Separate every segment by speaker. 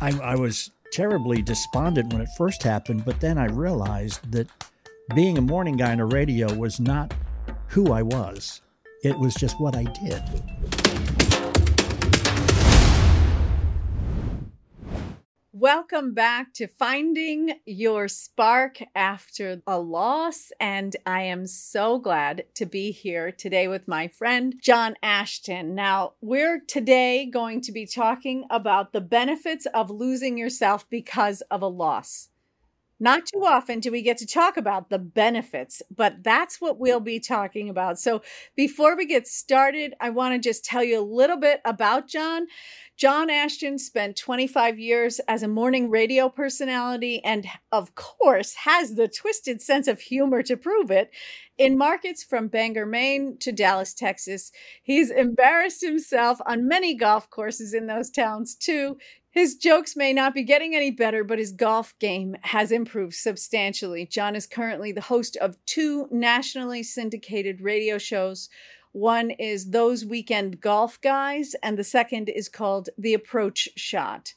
Speaker 1: I, I was terribly despondent when it first happened, but then I realized that being a morning guy on the radio was not who I was. It was just what I did.
Speaker 2: Welcome back to Finding Your Spark After a Loss. And I am so glad to be here today with my friend John Ashton. Now, we're today going to be talking about the benefits of losing yourself because of a loss. Not too often do we get to talk about the benefits, but that's what we'll be talking about. So, before we get started, I want to just tell you a little bit about John. John Ashton spent 25 years as a morning radio personality and, of course, has the twisted sense of humor to prove it. In markets from Bangor, Maine to Dallas, Texas, he's embarrassed himself on many golf courses in those towns, too. His jokes may not be getting any better, but his golf game has improved substantially. John is currently the host of two nationally syndicated radio shows. One is Those Weekend Golf Guys, and the second is called The Approach Shot.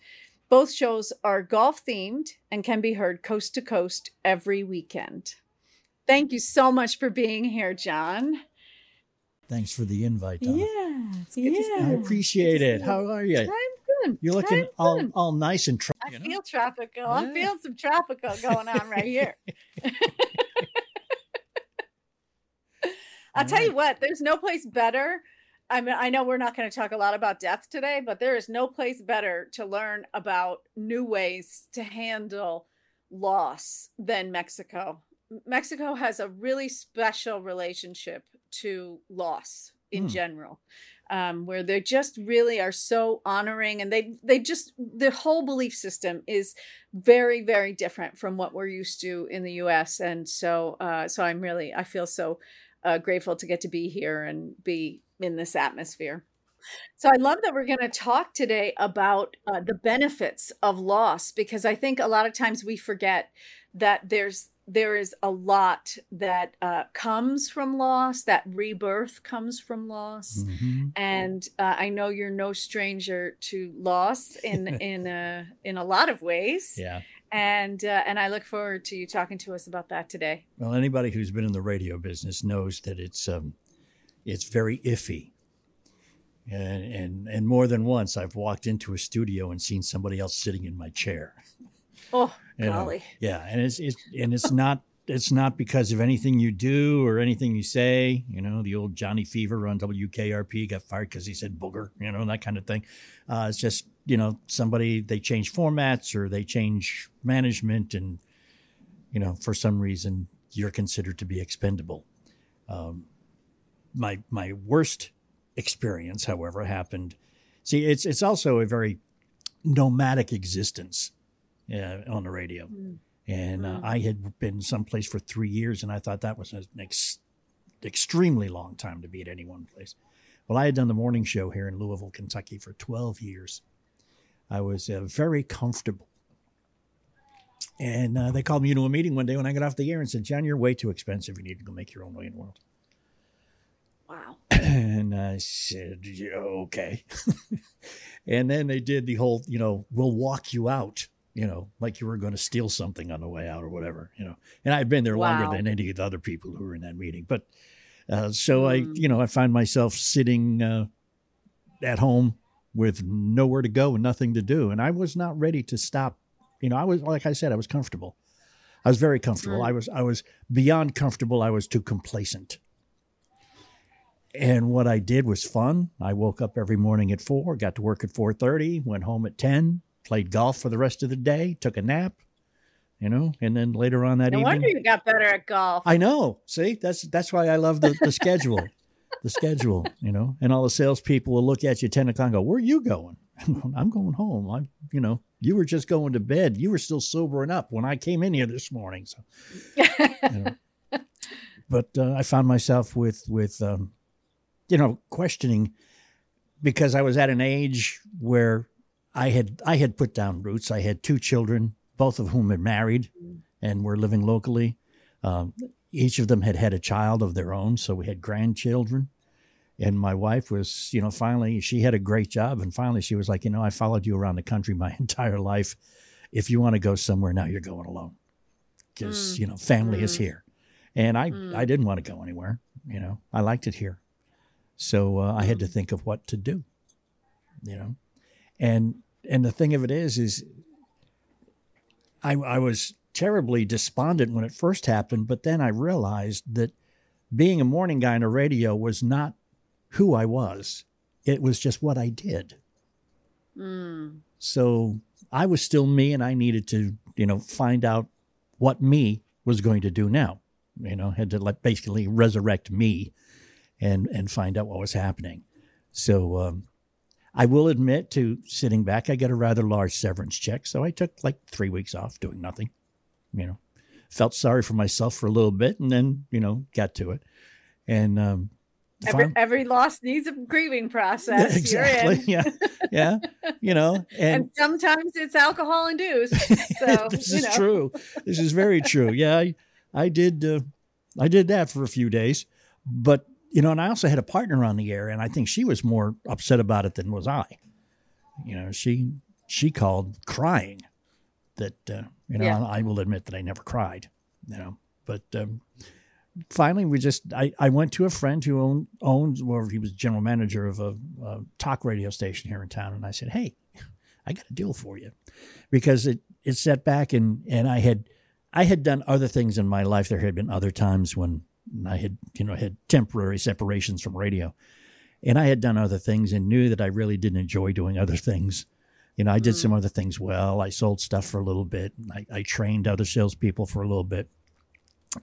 Speaker 2: Both shows are golf themed and can be heard coast to coast every weekend. Thank you so much for being here, John.
Speaker 1: Thanks for the invite. Donna.
Speaker 2: Yeah, yeah.
Speaker 1: I appreciate it. How are you?
Speaker 2: Good.
Speaker 1: You're looking all,
Speaker 2: good.
Speaker 1: all nice and tr-
Speaker 2: I
Speaker 1: you know?
Speaker 2: feel tropical. I'm feeling some tropical going on right here. I'll tell you what, there's no place better. I mean, I know we're not going to talk a lot about death today, but there is no place better to learn about new ways to handle loss than Mexico. Mexico has a really special relationship to loss in
Speaker 1: Hmm.
Speaker 2: general. Um, where they just really are so honoring and they they just the whole belief system is very very different from what we're used to in the US and so uh, so I'm really I feel so uh, grateful to get to be here and be in this atmosphere. So I love that we're going to talk today about uh, the benefits of loss because I think a lot of times we forget that there's there is a lot that uh, comes from loss, that rebirth comes from loss,
Speaker 1: Mhm.
Speaker 2: and uh, I know you're no stranger to loss in in a in a lot of ways,
Speaker 1: Yeah.
Speaker 2: and uh, and I look forward to you talking to us about that today.
Speaker 1: Well, anybody who's been in the radio business knows that it's um, it's very iffy. And, and and more than once, I've walked into a studio and seen somebody else sitting in my chair.
Speaker 2: Oh,
Speaker 1: You know, yeah, and it's it's and it's not it's not because of anything you do or anything you say. You know, the old Johnny Fever on WKRP got fired because he said booger. You know, that kind of thing. Uh, it's just you know somebody they change formats or they change management, and you know for some reason you're considered to be expendable. Um, my my worst experience, however, happened. See, it's it's also a very nomadic existence uh, on the radio.
Speaker 2: Mm.
Speaker 1: And uh,
Speaker 2: Mm.
Speaker 1: I had been someplace for three years, and I thought that was an ex- extremely long time to be at any one place. Well, I had done the morning show here in Louisville, Kentucky for 12 years. I was uh, very comfortable. And uh, they called me into a meeting one day when I got off the air and said, John, you're way too expensive. You need to go make your own way in the world.
Speaker 2: Wow.
Speaker 1: And I said, yeah, okay. and then they did the whole, you know, we'll walk you out, you know, like you were going to steal something on the way out or whatever, you know. And I'd been there longer than any of the other people who were in that meeting. But uh, so I,
Speaker 2: Mm.
Speaker 1: you know, I find myself sitting uh, at home with nowhere to go and nothing to do. And I was not ready to stop. You know, I was, like I said, I was comfortable. I was very comfortable.
Speaker 2: Mm.
Speaker 1: I was, I was beyond comfortable. I was too complacent. And what I did was fun. I woke up every morning at four, got to work at four thirty, went home at ten, played golf for the rest of the day, took a nap, you know, and then later on that evening.
Speaker 2: No wonder you got better at golf.
Speaker 1: I know. See, that's that's why I love the, the schedule, the schedule, you know. And all the salespeople will look at you at ten o'clock, and go, "Where are you going?" I'm going home. I'm, you know, you were just going to bed. You were still sobering up when I came in here this morning. So, you know. but uh, I found myself with with um, you know questioning because I was at an age where I had I had put down roots. I had two children, both of whom had married and were living locally. Um, each of them had had a child of their own, so we had grandchildren, And my wife was, you know, finally she had a great job, and finally she was like, you know, I followed you around the country my entire life. If you want to go somewhere now, you're going alone because
Speaker 2: Mm.
Speaker 1: you know family is
Speaker 2: Mm.
Speaker 1: here, and I
Speaker 2: Mm.
Speaker 1: I didn't want to go anywhere. You know, I liked it here, so uh, I had to
Speaker 2: Mm.
Speaker 1: think of what to do. You know, and and the thing of it is, is I I was terribly despondent when it first happened, but then I realized that being a morning guy on a radio was not who I was. It was just what I did.
Speaker 2: Mm.
Speaker 1: So I was still me, and I needed to, you know, find out what me was going to do now. You know, had to like basically resurrect me, and and find out what was happening. So um, I will admit to sitting back, I got a rather large severance check, so I took like three weeks off doing nothing. You know, felt sorry for myself for a little bit, and then you know got to it, and um,
Speaker 2: Every, every loss needs a grieving process.
Speaker 1: exactly,
Speaker 2: You're in.
Speaker 1: yeah, yeah, you know, and
Speaker 2: And sometimes it's alcohol induced. So,
Speaker 1: this
Speaker 2: you
Speaker 1: is
Speaker 2: know.
Speaker 1: true. This is very true. Yeah, I, I did. Uh, I did that for a few days, but you know, and I also had a partner on the air, and I think she was more upset about it than was I. You know, she she called crying. That uh, you know,
Speaker 2: Yeah.
Speaker 1: I will admit that I never cried. You know, but um, finally, we just I, I went to a friend who owned owns, well, he was general manager of a, a talk radio station here in town, and I said, hey, I got a deal for you because it it set back and and I had I had done other things in my life. There had been other times when I had you know had temporary separations from radio, and I had done other things and knew that I really didn't enjoy doing other things. You know, I did
Speaker 2: Mm.
Speaker 1: some other things well. I sold stuff for a little bit. I, I trained other salespeople for a little bit.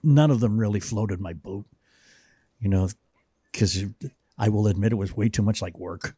Speaker 1: None of them really floated my boat. You know, because I will admit it was way too much like work.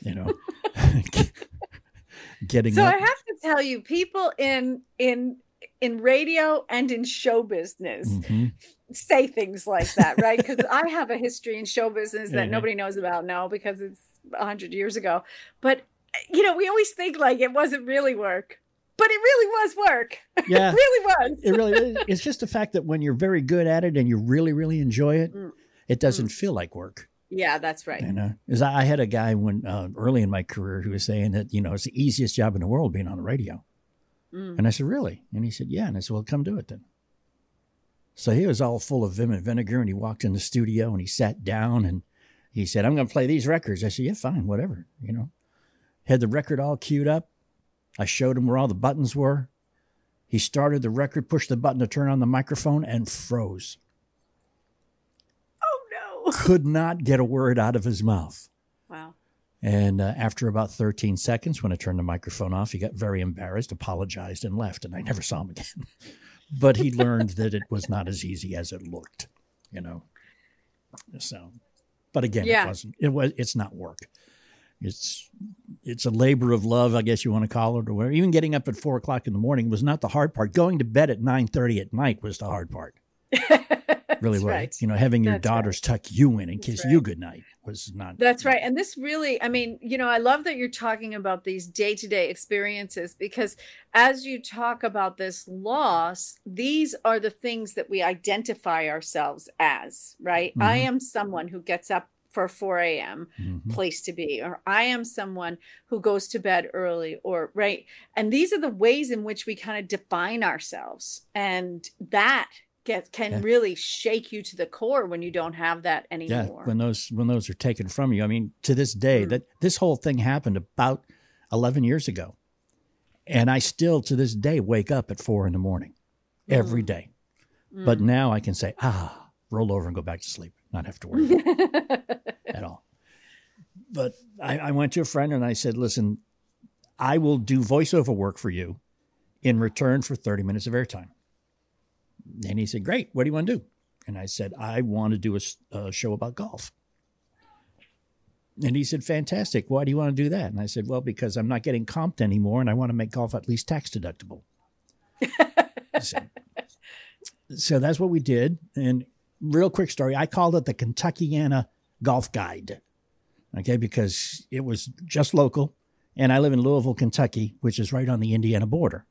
Speaker 1: You know, getting
Speaker 2: So
Speaker 1: up.
Speaker 2: I have to tell you, people in in in radio and in show business
Speaker 1: Mhm.
Speaker 2: Say things like that, right? Because I have a history in show business that
Speaker 1: Mhm.
Speaker 2: nobody knows about now because it's a hundred years ago. But you know, we always think like it wasn't really work, but it really was work.
Speaker 1: Yeah.
Speaker 2: it really was.
Speaker 1: it really is. It's just the fact that when you're very good at it and you really, really enjoy it,
Speaker 2: Mm.
Speaker 1: it doesn't feel like work.
Speaker 2: Yeah, that's right.
Speaker 1: You know, I I had a guy when uh, early in my career who was saying that you know it's the easiest job in the world being on the radio,
Speaker 2: Mm.
Speaker 1: and I said really, and he said yeah, and I said well come do it then. So he was all full of vim and vinegar, and he walked in the studio and he sat down and he said I'm going to play these records. I said yeah, fine, whatever. You know, had the record all queued up. I showed him where all the buttons were. He started the record, pushed the button to turn on the microphone, and froze.
Speaker 2: Oh no!
Speaker 1: Could not get a word out of his mouth.
Speaker 2: Wow.
Speaker 1: And uh, after about 13 seconds, when I turned the microphone off, he got very embarrassed, apologized, and left. And I never saw him again. but he learned that it was not as easy as it looked, you know. So, but again,
Speaker 2: Yeah.
Speaker 1: it wasn't. It was. It's not work. It's it's a labor of love, I guess you want to call it, or whatever. Even getting up at four o'clock in the morning was not the hard part. Going to bed at nine thirty at night was the hard part. Really was.
Speaker 2: right.
Speaker 1: You know, having your
Speaker 2: That's right.
Speaker 1: daughters tuck you in and kiss
Speaker 2: right.
Speaker 1: you goodnight was not.
Speaker 2: That's right. And this really, I mean, you know, I love that you're talking about these day to day experiences because as you talk about this loss, these are the things that we identify ourselves as, right? I
Speaker 1: Mhm.
Speaker 2: am someone who gets up for 4 a.m.
Speaker 1: Mhm.
Speaker 2: place to be, or I am someone who goes to bed early, or right. And these are the ways in which we kind of define ourselves. And that get, can
Speaker 1: Yeah.
Speaker 2: really shake you to the core when you don't have that anymore.
Speaker 1: Yeah, when those when those are taken from you. I mean, to this day,
Speaker 2: Mm.
Speaker 1: that this whole thing happened about eleven years ago, and I still to this day wake up at four in the morning every day. Mm. But
Speaker 2: Mm.
Speaker 1: now I can say, ah, roll over and go back to sleep, not have to worry at all. But I, I went to a friend and I said, listen, I will do voiceover work for you in return for 30 minutes of airtime. And he said, great. What do you want to do? And I said, I want to do a show about golf. And he said, fantastic. Why do you want to do that? And I said, well, because I'm not getting comped anymore and I want to make golf at least tax deductible. so, so that's what we did. And real quick story I called it the Kentuckiana Golf Guide. Okay, because it was just local. And I live in Louisville, Kentucky, which is right on the Indiana border.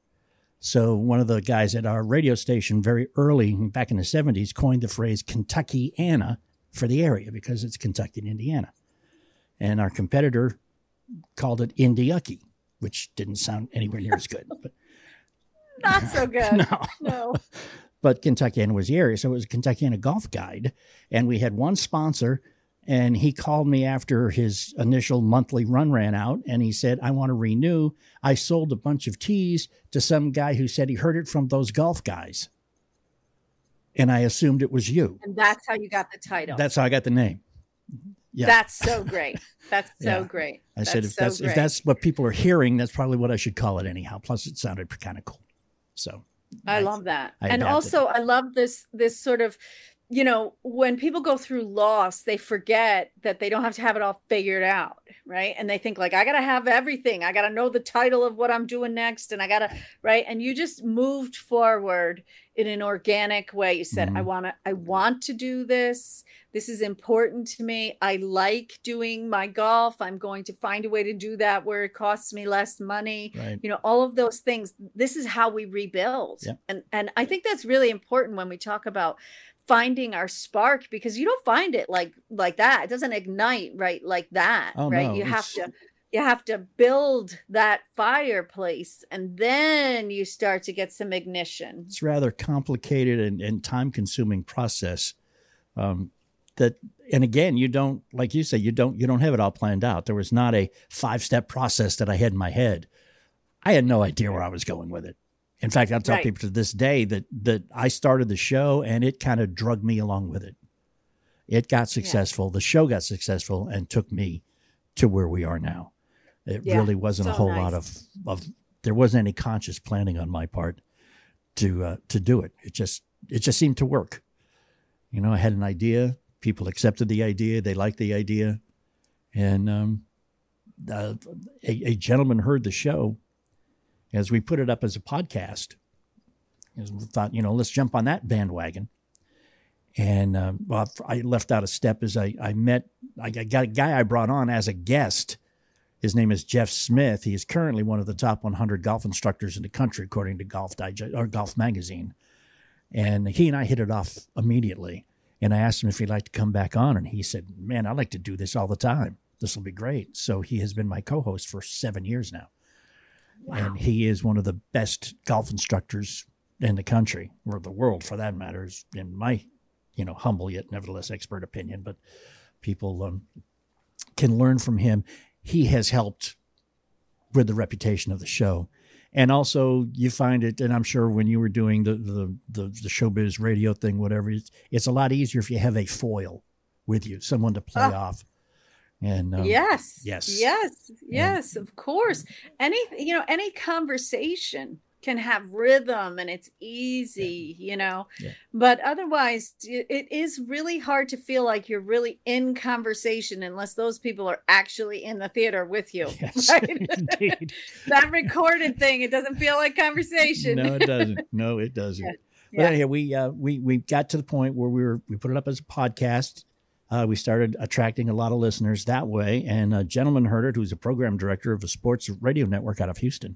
Speaker 1: So one of the guys at our radio station very early back in the 70s coined the phrase Kentuckiana for the area because it's Kentucky and Indiana. And our competitor called it Indiucky, which didn't sound anywhere near as good. But
Speaker 2: not so good.
Speaker 1: no.
Speaker 2: No.
Speaker 1: But Kentuckiana was the area. So it was Kentuckiana Golf Guide. And we had one sponsor and he called me after his initial monthly run ran out and he said, I want to renew. I sold a bunch of teas to some guy who said he heard it from those golf guys. And I assumed it was you.
Speaker 2: And that's how you got the title.
Speaker 1: That's how I got the name.
Speaker 2: Yeah. That's so great. That's so
Speaker 1: Yeah.
Speaker 2: great.
Speaker 1: I said, if
Speaker 2: so
Speaker 1: that's if that's what people are hearing, that's probably what I should call it anyhow. Plus, it sounded kind of cool. So
Speaker 2: I love that.
Speaker 1: I
Speaker 2: and also I love this this sort of you know, when people go through loss, they forget that they don't have to have it all figured out, right? And they think like I got to have everything. I got to know the title of what I'm doing next and I got to right? And you just moved forward in an organic way. You said I
Speaker 1: Mhm.
Speaker 2: want to I want to do this. This is important to me. I like doing my golf. I'm going to find a way to do that where it costs me less money
Speaker 1: right,
Speaker 2: you know all of those things this is how we rebuild
Speaker 1: Yeah.
Speaker 2: and and i think that's really important when we talk about finding our spark because you don't find it like like that it doesn't ignite right like that
Speaker 1: Oh,
Speaker 2: right
Speaker 1: no,
Speaker 2: you have to you have to build that fireplace and then you start to get some ignition
Speaker 1: it's rather complicated and, and time consuming process. Um, that and again, you don't like you say you don't you don't have it all planned out. There was not a five step process that I had in my head. I had no idea where I was going with it. In fact, I'll tell
Speaker 2: Right.
Speaker 1: people to this day that that I started the show and it kind of drug me along with it. It got successful. The show got successful and took me to where we are now. It
Speaker 2: Yeah,
Speaker 1: really wasn't a whole
Speaker 2: nice.
Speaker 1: lot of of there wasn't any conscious planning on my part to uh, to do it. It just it just seemed to work. You know, I had an idea. People accepted the idea. They liked the idea, and um, uh, a, a gentleman heard the show as we put it up as a podcast. And we thought, you know, let's jump on that bandwagon. And um, well, I left out a step as I, I met, I got a guy I brought on as a guest. His name is Jeff Smith. He is currently one of the top 100 golf instructors in the country, according to Golf Digest or Golf Magazine. And he and I hit it off immediately. And I asked him if he'd like to come back on, and he said, "Man, I'd like to do this all the time. This will be great." So he has been my co-host for seven years now, and he is one of the best golf instructors in the country or the world, for that matter. Is in my, you know, humble yet nevertheless expert opinion. But people um, can learn from him. He has helped with the reputation of the show. And also, you find it, and I'm sure when you were doing the the the, the showbiz radio thing, whatever, it's, it's a lot easier if you have a foil with you, someone to play
Speaker 2: Oh.
Speaker 1: off. And um,
Speaker 2: yes
Speaker 1: yes.
Speaker 2: yes yes of course any you know any conversation can have rhythm and it's easy you know
Speaker 1: Yeah.
Speaker 2: but otherwise it, it is really hard to feel like you're really in conversation unless those people are actually in the theater with you
Speaker 1: yes,
Speaker 2: right?
Speaker 1: indeed.
Speaker 2: that recorded thing it doesn't feel like conversation
Speaker 1: no, it doesn't. No, it doesn't.
Speaker 2: Yeah.
Speaker 1: But
Speaker 2: Yeah.
Speaker 1: anyhow, we uh, we we got to the point where we were we put it up as a podcast. Uh, we started attracting a lot of listeners that way, and a gentleman heard it who's a program director of a sports radio network out of Houston,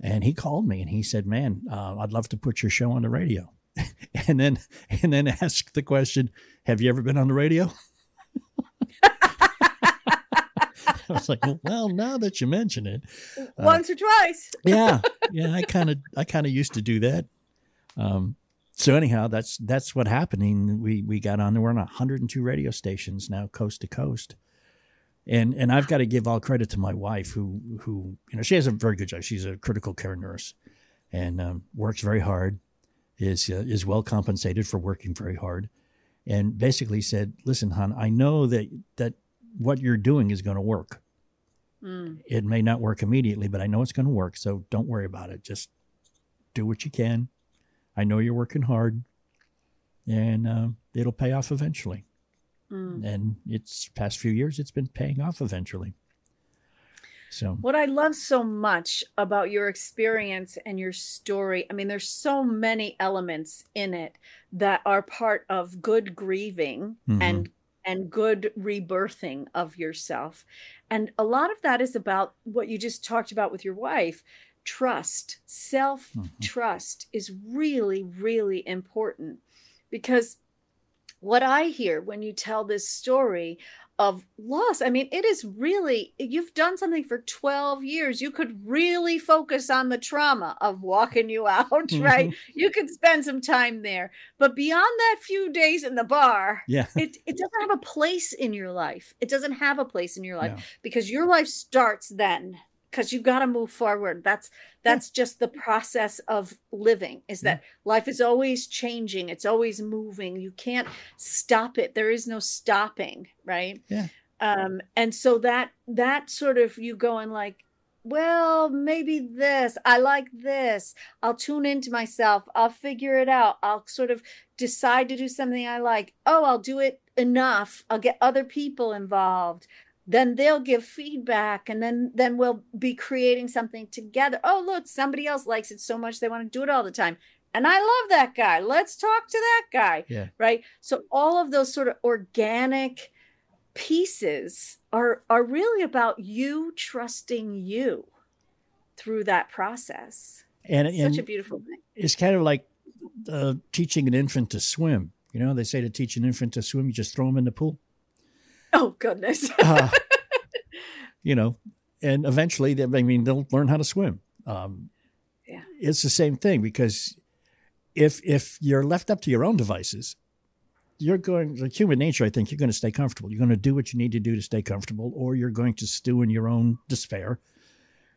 Speaker 1: and he called me and he said, "Man, uh, I'd love to put your show on the radio," and then and then asked the question, "Have you ever been on the radio?" I was like, "Well, now that you mention it."
Speaker 2: once or twice
Speaker 1: yeah yeah i kind of i kind of used to do that um so anyhow that's that's what happening we we got on there we're on 102 radio stations now coast to coast and and i've got to give all credit to my wife who who you know she has a very good job she's a critical care nurse and um, works very hard is uh, is well compensated for working very hard and basically said listen hon i know that that what you're doing is going to work
Speaker 2: Mm,
Speaker 1: it may not work immediately, but I know it's going to work. So don't worry about it. Just do what you can. I know you're working hard, and uh, it'll pay off eventually.
Speaker 2: mm.
Speaker 1: And it's past few years, it's been paying off eventually. So
Speaker 2: What I love so much about your experience and your story, I mean, there's so many elements in it that are part of good grieving
Speaker 1: Mhm.
Speaker 2: and and good rebirthing of yourself. And a lot of that is about what you just talked about with your wife. Trust, self trust is really, really important because what I hear when you tell this story of loss. I mean, it is really, you've done something for 12 years. You could really focus on the trauma of walking you out, right? Mm-hmm. You could spend some time there. But beyond that few days in the bar,
Speaker 1: yeah.
Speaker 2: it, it doesn't have a place in your life. It doesn't have a place in your life because your life starts then because you've got to move forward. That's that's just the process of living is that life is always changing it's always moving you can't stop it there is no stopping right?
Speaker 1: Yeah.
Speaker 2: Um and so that that sort of you going like well maybe this i like this i'll tune into myself i'll figure it out i'll sort of decide to do something i like oh i'll do it enough i'll get other people involved then they'll give feedback and then then we'll be creating something together. Oh look somebody else likes it so much they want to do it all the time. And i love that guy. Let's talk to that guy
Speaker 1: yeah.
Speaker 2: right? So all of those sort of organic pieces are are really about you trusting you through that process.
Speaker 1: And,
Speaker 2: it's and such a beautiful thing.
Speaker 1: it's kind of like uh, teaching an infant to swim. You know they say to teach an infant to swim you just throw them in the pool
Speaker 2: Oh goodness. uh,
Speaker 1: you know, and eventually, they, I mean, they'll learn how to swim. Um,
Speaker 2: yeah,
Speaker 1: it's the same thing because if if you're left up to your own devices, you're going like human nature. I think you're going to stay comfortable. You're going to do what you need to do to stay comfortable, or you're going to stew in your own despair,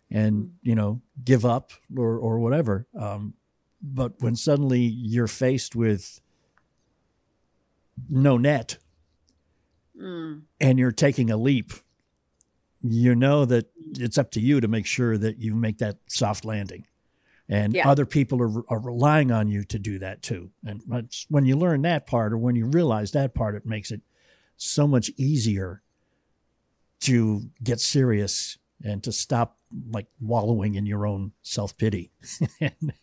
Speaker 1: and you know, give up or or whatever. Um, but when suddenly you're faced with no net mm. and you're taking a leap, you know that it's up to you to make sure that you make that soft landing. And yeah. other people are, are relying on you to do that too. And when you learn that part or when you realize that part, it makes it so much easier to get serious and to stop like wallowing in your own self pity and,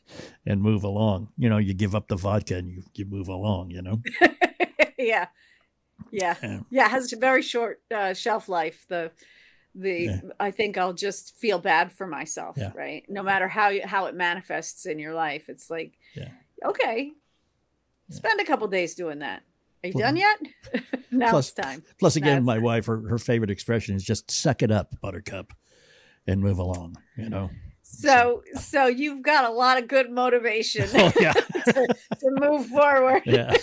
Speaker 1: and move along. You know, you give up the vodka and you, you move along, you know?
Speaker 2: yeah. Yeah. yeah, yeah, it has a very short uh, shelf life. The the yeah. I think I'll just feel bad for myself, yeah. right? No matter how you, how it manifests in your life, it's like,
Speaker 1: yeah.
Speaker 2: okay, spend a couple days doing that. Are you done yet? now plus, it's time.
Speaker 1: Plus, again, my time. wife, her, her favorite expression is just suck it up, Buttercup, and move along. You know.
Speaker 2: So, so, so you've got a lot of good motivation oh, yeah. to, to move forward.
Speaker 1: Yeah.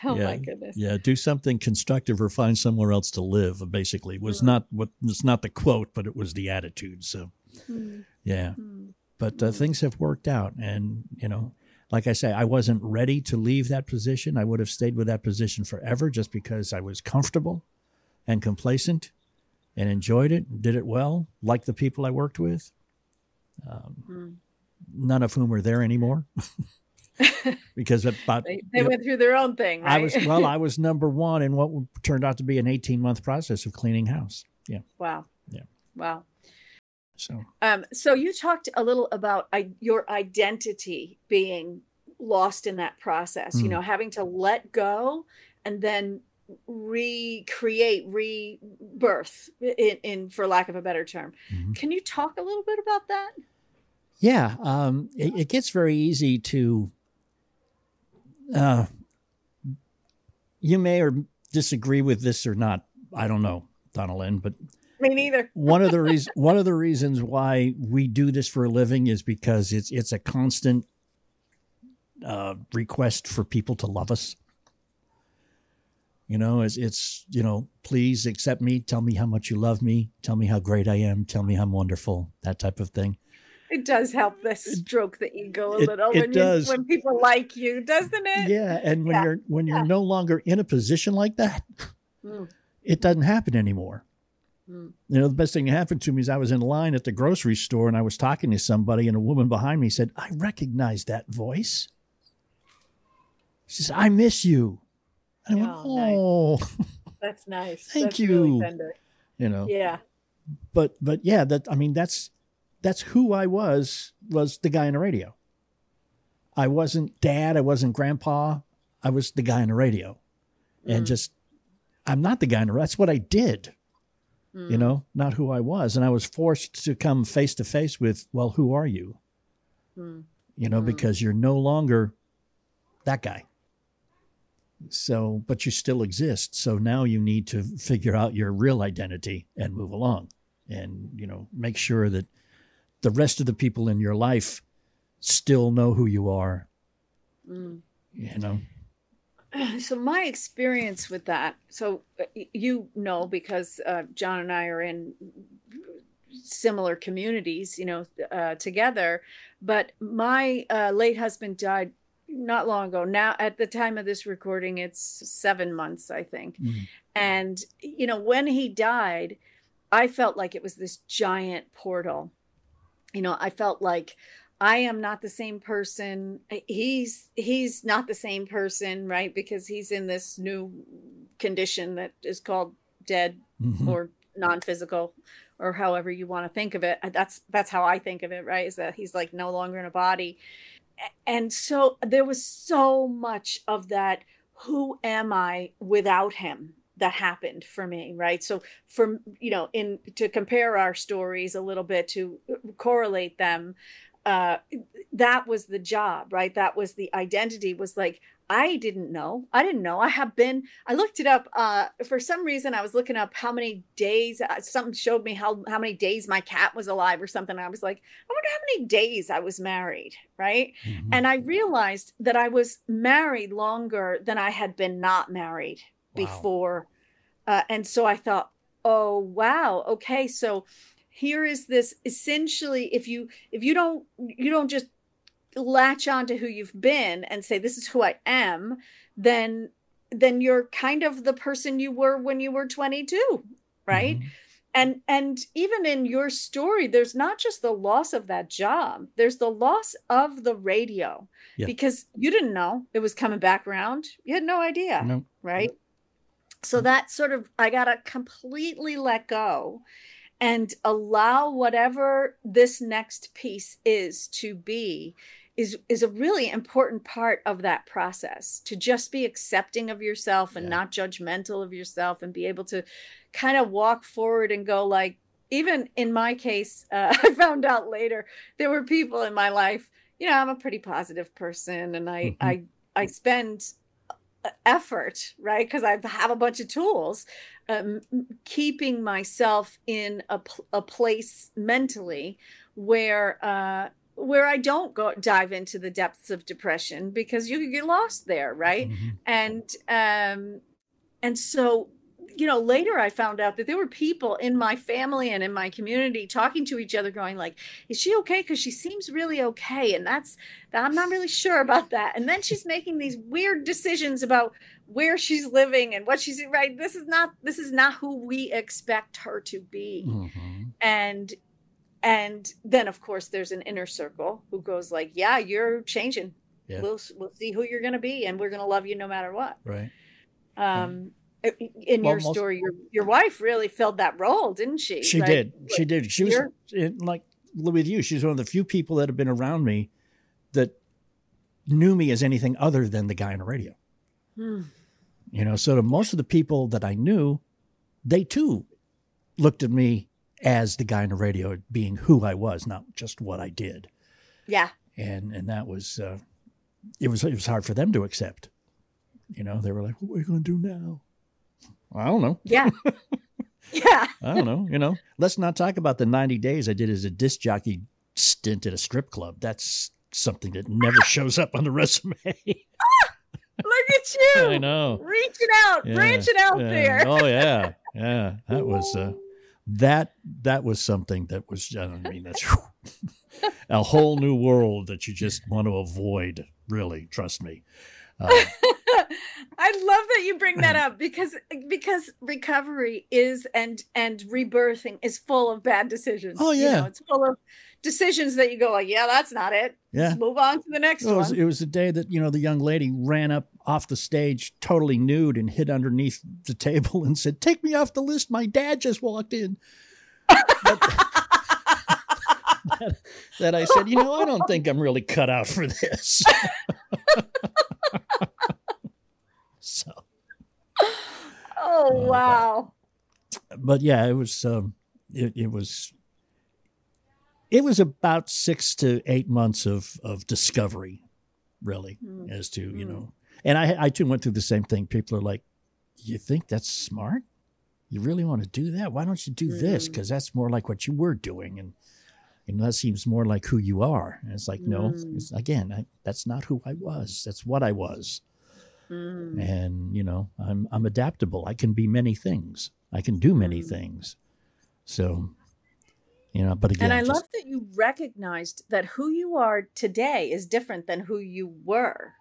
Speaker 2: Oh
Speaker 1: yeah,
Speaker 2: my goodness.
Speaker 1: Yeah, do something constructive or find somewhere else to live. Basically, was mm-hmm. not what was not the quote, but it was the attitude. So, mm-hmm. yeah, mm-hmm. but uh, hmm. things have worked out, and you know, like I say, I wasn't ready to leave that position. I would have stayed with that position forever, just because I was comfortable and complacent, and enjoyed it, and did it well, liked the people I worked with. Um, hmm. none of whom are there anymore. because about
Speaker 2: they, they went know, through their own thing. Right?
Speaker 1: I was well, I was number one in what turned out to be an eighteen month process of cleaning house. Yeah.
Speaker 2: Wow.
Speaker 1: Yeah.
Speaker 2: Wow.
Speaker 1: So,
Speaker 2: um, so you talked a little about I, your identity being lost in that process. Mm. You know, having to let go and then recreate, rebirth, in, in for lack of a better term. Mm-hmm. Can you talk a little bit about that?
Speaker 1: Yeah, um, it, it, gets very easy to uh, you may or disagree with this or not. I don't know, Lynn, but
Speaker 2: me neither.
Speaker 1: one of the reasons one of the reasons why we do this for a living is because it's it's a constant uh, request for people to love us. You know, it's it's you know, please accept me. Tell me how much you love me. Tell me how great I am. Tell me I'm wonderful. That type of thing.
Speaker 2: It does help the stroke the ego a it, little it when does. You, when people like you, doesn't it?
Speaker 1: Yeah, and when yeah. you're when you're yeah. no longer in a position like that, mm. it doesn't happen anymore. Mm. You know, the best thing that happened to me is I was in line at the grocery store and I was talking to somebody, and a woman behind me said, "I recognize that voice." She said, "I miss you." And I went,
Speaker 2: "Oh, nice. that's nice.
Speaker 1: Thank
Speaker 2: that's
Speaker 1: you."
Speaker 2: Really
Speaker 1: you know,
Speaker 2: yeah.
Speaker 1: But but yeah, that I mean that's that's who I was, was the guy on the radio. I wasn't dad, I wasn't grandpa, I was the guy on the radio. Mm. And just I'm not the guy on the radio. that's what I did. Mm. You know, not who I was. And I was forced to come face to face with, well, who are you? Mm. You know, mm. because you're no longer that guy. So, but you still exist. So now you need to figure out your real identity and move along and, you know, make sure that the rest of the people in your life still know who you are.
Speaker 2: Mm.
Speaker 1: You know?
Speaker 2: So my experience with that, so uh, you know, because uh, John and I are in similar communities, you know, uh, together. But my uh, late husband died not long ago. Now, at the time of this recording, it's seven months, I think.
Speaker 1: Mhm.
Speaker 2: And, you know, when he died, I felt like it was this giant portal. You know, I felt like I am not the same person. He's he's not the same person, right? Because he's in this new condition that is called dead
Speaker 1: Mhm.
Speaker 2: or non-physical or however you want to think of it that's that's how i think of it right is that he's like no longer in a body and so there was so much of that who am i without him that happened for me right so for you know in to compare our stories a little bit to correlate them uh that was the job right that was the identity was like I didn't know. I didn't know. I have been. I looked it up. Uh, for some reason, I was looking up how many days. Uh, something showed me how how many days my cat was alive or something. I was like, I wonder how many days I was married, right?
Speaker 1: Mhm.
Speaker 2: And I realized that I was married longer than I had been not married
Speaker 1: Wow.
Speaker 2: before. Uh, and so I thought, oh wow, okay, so here is this essentially if you if you don't you don't just latch on to who you've been and say this is who I am, then then you're kind of the person you were when you were 22, right?
Speaker 1: Mhm.
Speaker 2: and and even in your story there's not just the loss of that job there's the loss of the radio
Speaker 1: Yeah.
Speaker 2: because you didn't know it was coming back around you had no idea
Speaker 1: No.
Speaker 2: right so that sort of i gotta completely let go and allow whatever this next piece is to be is is a really important part of that process to just be accepting of yourself and
Speaker 1: Yeah.
Speaker 2: not judgmental of yourself and be able to kind of walk forward and go like even in my case uh, i found out later there were people in my life you know i'm a pretty positive person and i
Speaker 1: Mhm.
Speaker 2: i i spend effort right because i have a bunch of tools um, keeping myself in a, pl- a place mentally where uh where i don't go dive into the depths of depression because you could get lost there right
Speaker 1: Mhm.
Speaker 2: and um and so you know later i found out that there were people in my family and in my community talking to each other going like is she okay because she seems really okay and that's that. i'm not really sure about that and then she's making these weird decisions about where she's living and what she's right this is not this is not who we expect her to be
Speaker 1: Mhm.
Speaker 2: and and then of course there's an inner circle who goes like yeah you're changing
Speaker 1: Yeah.
Speaker 2: we'll we'll see who you're going to be and we're going to love you no matter what
Speaker 1: Right.
Speaker 2: um in
Speaker 1: Well,
Speaker 2: your
Speaker 1: most-
Speaker 2: story your your wife really filled that role didn't she
Speaker 1: She
Speaker 2: Like,
Speaker 1: did. She did. She was in, like with you. She's one of the few people that have been around me that knew me as anything other than the guy on the radio.
Speaker 2: Hmm.
Speaker 1: You know, so to most of the people that I knew, they too looked at me as the guy on the radio, being who I was, not just what I did.
Speaker 2: yeah
Speaker 1: And and that was uh, it was it was hard for them to accept. You know, they were like, "What are we going to do now?" I don't know.
Speaker 2: yeah yeah
Speaker 1: I don't know. You know, let's not talk about the 90 days I did as a disc jockey stint at a strip club. That's something that never shows up on the resume.
Speaker 2: look at you
Speaker 1: I know.
Speaker 2: reaching out
Speaker 1: Yeah,
Speaker 2: branching out
Speaker 1: yeah.
Speaker 2: there
Speaker 1: Oh yeah, yeah. That was uh, that that was something that was. I mean, that's a whole new world that you just want to avoid. Really, trust me. Uh,
Speaker 2: I love that you bring that up because because recovery is and and rebirthing is full of bad decisions.
Speaker 1: Oh,
Speaker 2: You
Speaker 1: yeah.
Speaker 2: know, it's full of decisions that you go like, yeah, that's not it.
Speaker 1: yeah.
Speaker 2: Let's move on to the next
Speaker 1: It was,
Speaker 2: one.
Speaker 1: it was the day that you know the young lady ran up off the stage totally nude and hid underneath the table and said, "Take me off the list. My dad just walked in." that, that I said, you know, I don't think I'm really cut out for this. so,
Speaker 2: oh
Speaker 1: but-
Speaker 2: wow.
Speaker 1: but yeah, it was um, it, it was it was about six to eight months of of discovery, really,
Speaker 2: Hmm.
Speaker 1: as to you
Speaker 2: Hmm.
Speaker 1: know, And I, I too went through the same thing. People are like, "You think that's smart? You really want to do that? Why don't you do this?
Speaker 2: Mm.
Speaker 1: Because that's more like what you were doing, and you know that seems more like who you are." And it's like, no,
Speaker 2: Mm.
Speaker 1: it's, again, I, that's not who I was. That's what I was.
Speaker 2: Mm.
Speaker 1: And you know, I'm I'm adaptable. I can be many things. I can do many
Speaker 2: Mm.
Speaker 1: things. So, you know, but again,
Speaker 2: And I
Speaker 1: just-
Speaker 2: love that you recognized that who you are today is different than who you were,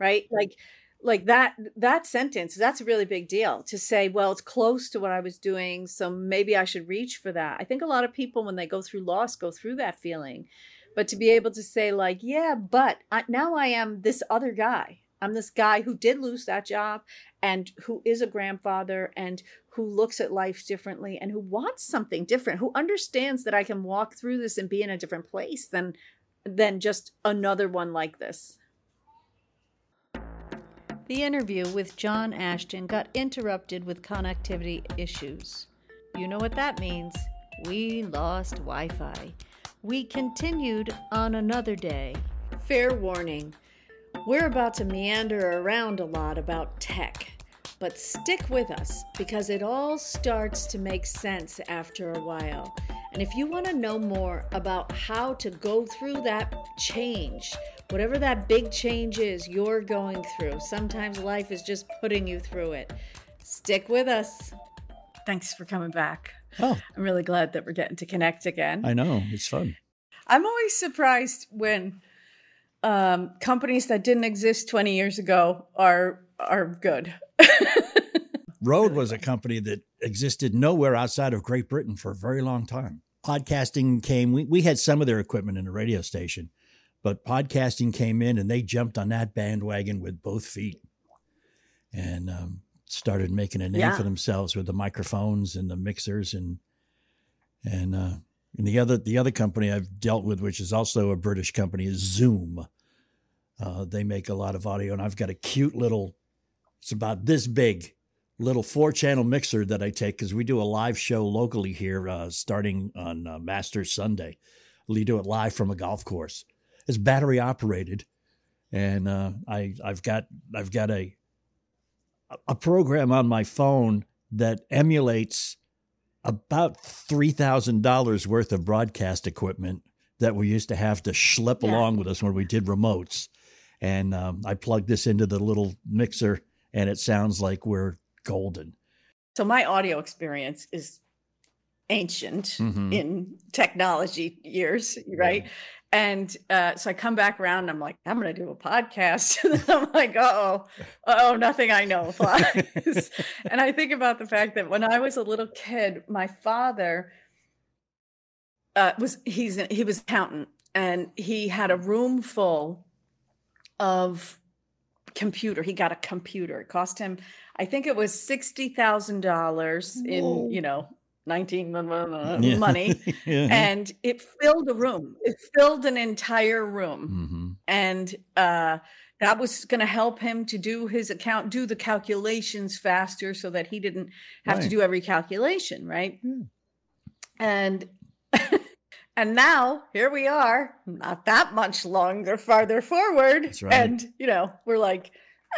Speaker 2: right? Like like that that sentence, that's a really big deal to say, well, it's close to what I was doing, so maybe I should reach for that. I think a lot of people when they go through loss go through that feeling. But to be able to say like, yeah, but I, now I am this other guy. I'm this guy who did lose that job and who is a grandfather and who looks at life differently and who wants something different, who understands that I can walk through this and be in a different place than than just another one like this. The interview with John Ashton got interrupted with connectivity issues. You know what that means. We lost Wi Fi. We continued on another day. Fair warning we're about to meander around a lot about tech, but stick with us because it all starts to make sense after a while. And if you want to know more about how to go through that change, whatever that big change is you're going through, sometimes life is just putting you through it. Stick with us. Thanks for coming back.
Speaker 1: oh,
Speaker 2: I'm really glad that we're getting to connect again.
Speaker 1: I know it's fun.
Speaker 2: I'm always surprised when um, companies that didn't exist 20 years ago are are good.
Speaker 1: Rode was a company that existed nowhere outside of Great Britain for a very long time. Podcasting came, we, we had some of their equipment in the radio station, but podcasting came in and they jumped on that bandwagon with both feet and um, started making a name
Speaker 2: Yeah.
Speaker 1: for themselves with the microphones and the mixers and and uh, and the other the other company I've dealt with, which is also a British company, is Zoom. Uh, they make a lot of audio, and I've got a cute little. It's about this big, little four channel mixer that I take because we do a live show locally here, uh, starting on uh, Masters Sunday. We do it live from a golf course. It's battery operated, and uh, I I've got I've got a a program on my phone that emulates about three thousand dollars worth of broadcast equipment that we used to have to schlep
Speaker 2: Yeah.
Speaker 1: along with us when we did remotes. And um, I plugged this into the little mixer, and it sounds like we're golden.
Speaker 2: So my audio experience is ancient
Speaker 1: Mhm.
Speaker 2: in technology years, right? And uh, so I come back around and I'm like, I'm going to do a podcast. and I'm like, oh, oh, nothing I know applies. and I think about the fact that when I was a little kid, my father uh, was he's an, he was an accountant and he had a room full of computer. He got a computer. It cost him, I think it was sixty thousand dollars
Speaker 1: Whoa.
Speaker 2: in you know nineteen
Speaker 1: Yeah.
Speaker 2: money,
Speaker 1: Yeah.
Speaker 2: and it filled a room. It filled an entire room
Speaker 1: Mhm.
Speaker 2: and uh, that was going to help him to do his account do the calculations faster so that he didn't have to do every calculation right
Speaker 1: Yeah.
Speaker 2: and and now here we are not that much longer farther forward
Speaker 1: right.
Speaker 2: and you know we're like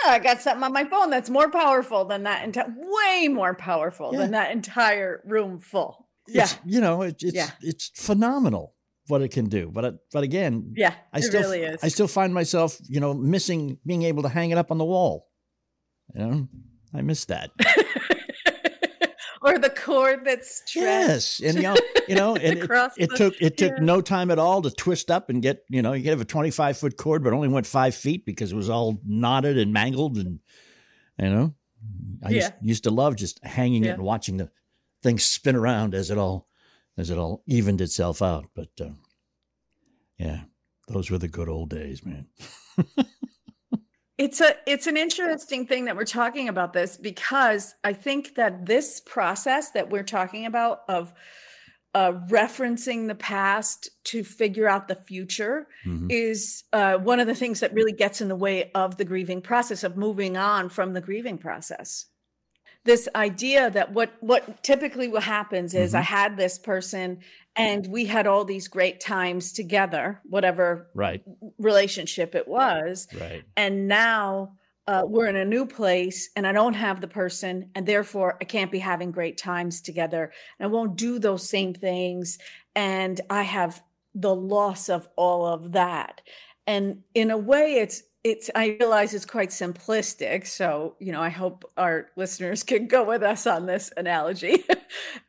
Speaker 2: "Oh, i got something on my phone that's more powerful than that entire way more powerful
Speaker 1: Yeah.
Speaker 2: than that entire room full yeah
Speaker 1: It's, you know, it, it's
Speaker 2: Yeah.
Speaker 1: it's phenomenal what it can do. But it, but again,
Speaker 2: yeah
Speaker 1: I
Speaker 2: it
Speaker 1: still
Speaker 2: really is
Speaker 1: I still find myself, you know, missing being able to hang it up on the wall. You know, I miss that.
Speaker 2: or the cord that's stretched
Speaker 1: yes, and you know, you know, and it, it took it took
Speaker 2: yeah.
Speaker 1: no time at all to twist up and get you know you could have a twenty five foot cord, but only went five feet because it was all knotted and mangled, and you know, I used, used to love just hanging
Speaker 2: Yeah.
Speaker 1: it and watching the thing spin around as it all as it all evened itself out. But uh, yeah, those were the good old days, man.
Speaker 2: It's a it's an interesting thing that we're talking about this because I think that this process that we're talking about of uh, referencing the past to figure out the future
Speaker 1: Mhm.
Speaker 2: is uh, one of the things that really gets in the way of the grieving process of moving on from the grieving process. This idea that what what typically what happens is I had this person and we had all these great times together, whatever
Speaker 1: Right,
Speaker 2: relationship it was,
Speaker 1: right.
Speaker 2: and now uh, we're in a new place and I don't have the person, and therefore I can't be having great times together. And I won't do those same things. And I have the loss of all of that. And in a way, it's it's i realize it's quite simplistic so you know i hope our listeners can go with us on this analogy.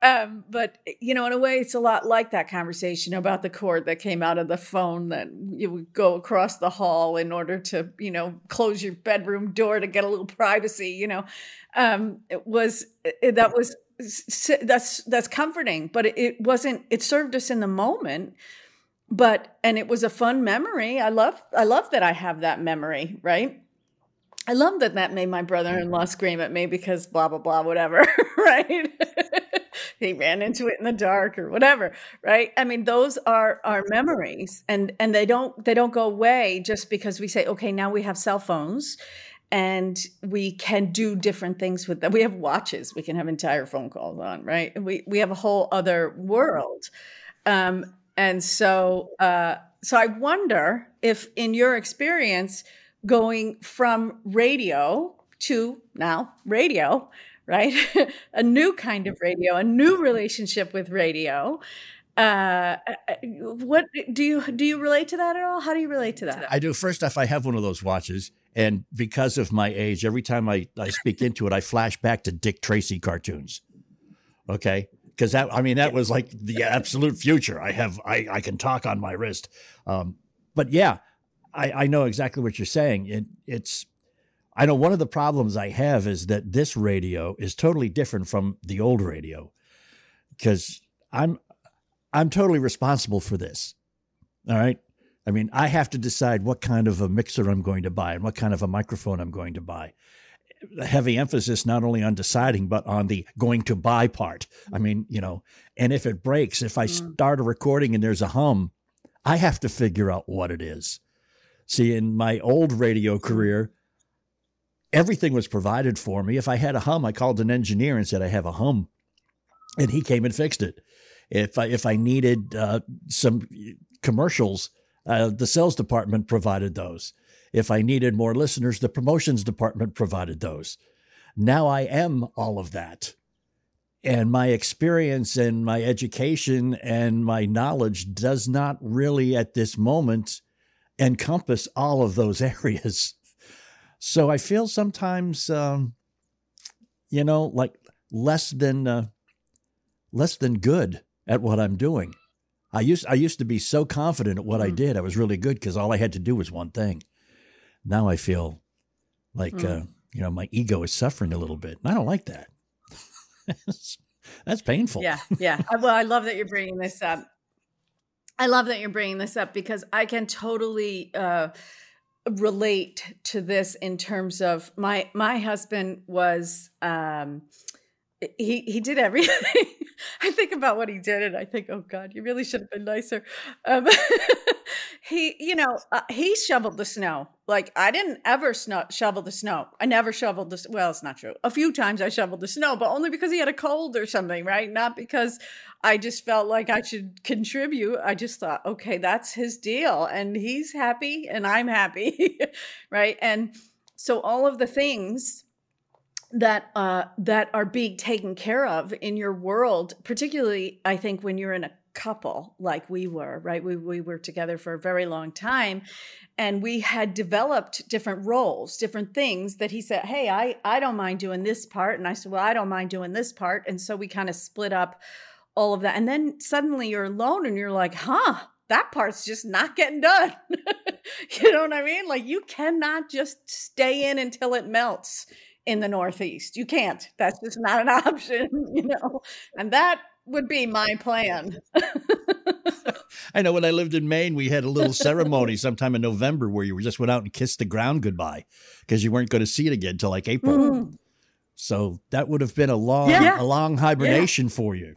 Speaker 2: Um, but you know in a way it's a lot like that conversation about the cord that came out of the phone that you would go across the hall in order to you know close your bedroom door to get a little privacy you know? Um, it was that was that's that's comforting but it wasn't it served us in the moment but and it was a fun memory. I love i love that i have that memory right? I love that that made my brother-in-law scream at me because blah blah blah whatever right? He ran into it in the dark or whatever right? I mean those are our memories and and they don't they don't go away just because we say okay now we have cell phones and we can do different things with them. We have watches we can have entire phone calls on right? We we have a whole other world. Um, and so, uh, so I wonder if, in your experience, going from radio to now radio, right? a new kind of radio, a new relationship with radio. Uh, uh, what do you do? You relate to that at all? How do you relate to that?
Speaker 1: I do. First off, I have one of those watches, and because of my age, every time I, I speak into it, I flash back to Dick Tracy cartoons. Okay, because that I mean that was like the absolute future. I have I I can talk on my wrist. Um, but yeah, I I know exactly what you're saying. It it's I know one of the problems I have is that this radio is totally different from the old radio because I'm I'm totally responsible for this. All right. I mean, I have to decide what kind of a mixer I'm going to buy and what kind of a microphone I'm going to buy heavy emphasis not only on deciding but on the going to buy part. I mean, you know, and if it breaks, if I mm. start a recording and there's a hum, I have to figure out what it is. See, in my old radio career, everything was provided for me. If I had a hum, I called an engineer and said I have a hum, and he came and fixed it. If I if I needed uh, some commercials, uh, the sales department provided those. If I needed more listeners, the promotions department provided those. Now I am all of that. And my experience and my education and my knowledge does not really at this moment encompass all of those areas. So I feel sometimes, um, you know, like less than uh, less than good at what I'm doing. I used I used to be so confident at what. I did. I was really good because all I had to do was one thing now I feel like mm. uh, you know my ego is suffering a little bit, and I don't like that. That's painful.
Speaker 2: Yeah, yeah. well, I love that you're bringing this up. I love that you're bringing this up because I can totally uh, relate to this in terms of my my husband was um, he he did everything. I think about what he did, and I think, oh God, you really should have been nicer. Um, he, you know, uh, he shoveled the snow. Like I didn't ever shovel the snow. I never shoveled the. Well, it's not true. A few times I shoveled the snow, but only because he had a cold or something, right? Not because I just felt like I should contribute. I just thought, okay, that's his deal, and he's happy, and I'm happy, right? And so all of the things that uh, that are being taken care of in your world, particularly I think when you're in a couple like we were, right? We we were together for a very long time and we had developed different roles, different things that he said, "Hey, I I don't mind doing this part." And I said, "Well, I don't mind doing this part." And so we kind of split up all of that. And then suddenly you're alone and you're like, "Huh, that part's just not getting done. you know what I mean? Like you cannot just stay in until it melts in the Northeast. You can't. That's just not an option, you know. And that would be my plan.
Speaker 1: I know when I lived in Maine, we had a little ceremony sometime in November where you just went out and kissed the ground goodbye because you weren't going to see it again until like April. Mm. So that would have been a long, yeah. a long hibernation yeah. for you.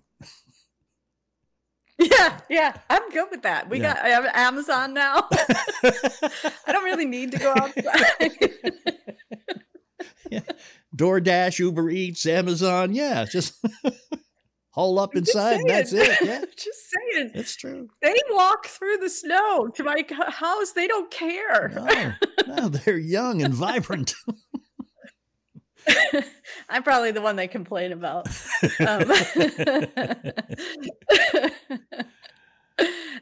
Speaker 2: Yeah, yeah, I'm good with that. We yeah. got I have Amazon now. I don't really need to go outside
Speaker 1: yeah. DoorDash, Uber Eats, Amazon. Yeah, just hole up inside. That's it. Yeah.
Speaker 2: just saying.
Speaker 1: That's true.
Speaker 2: They walk through the snow to my house. They don't care.
Speaker 1: No, no they're young and vibrant.
Speaker 2: I'm probably the one they complain about. Um,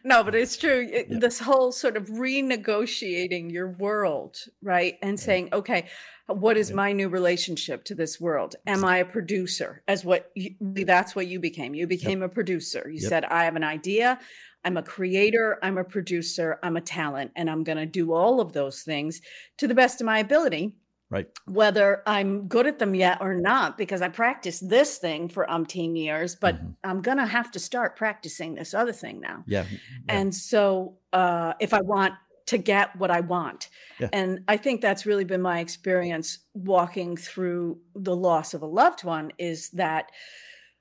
Speaker 2: no, but it's true. It,
Speaker 1: Yeah.
Speaker 2: This whole sort of renegotiating your world, right? And
Speaker 1: Yeah.
Speaker 2: saying, okay, what is my new relationship to this world? Am I a producer? As what you, that's what you became. You became a producer. You
Speaker 1: Yep.
Speaker 2: said, I have an idea. I'm a creator. I'm a producer. I'm a talent. And I'm going to do all of those things to the best of my ability
Speaker 1: Right.
Speaker 2: whether I'm good at them yet or not, because I practiced this thing for umpteen years, but
Speaker 1: Mhm.
Speaker 2: I'm gonna have to start practicing this other thing now.
Speaker 1: Yeah. yeah.
Speaker 2: And so, uh, if I want to get what I want,
Speaker 1: Yeah.
Speaker 2: and I think that's really been my experience walking through the loss of a loved one, is that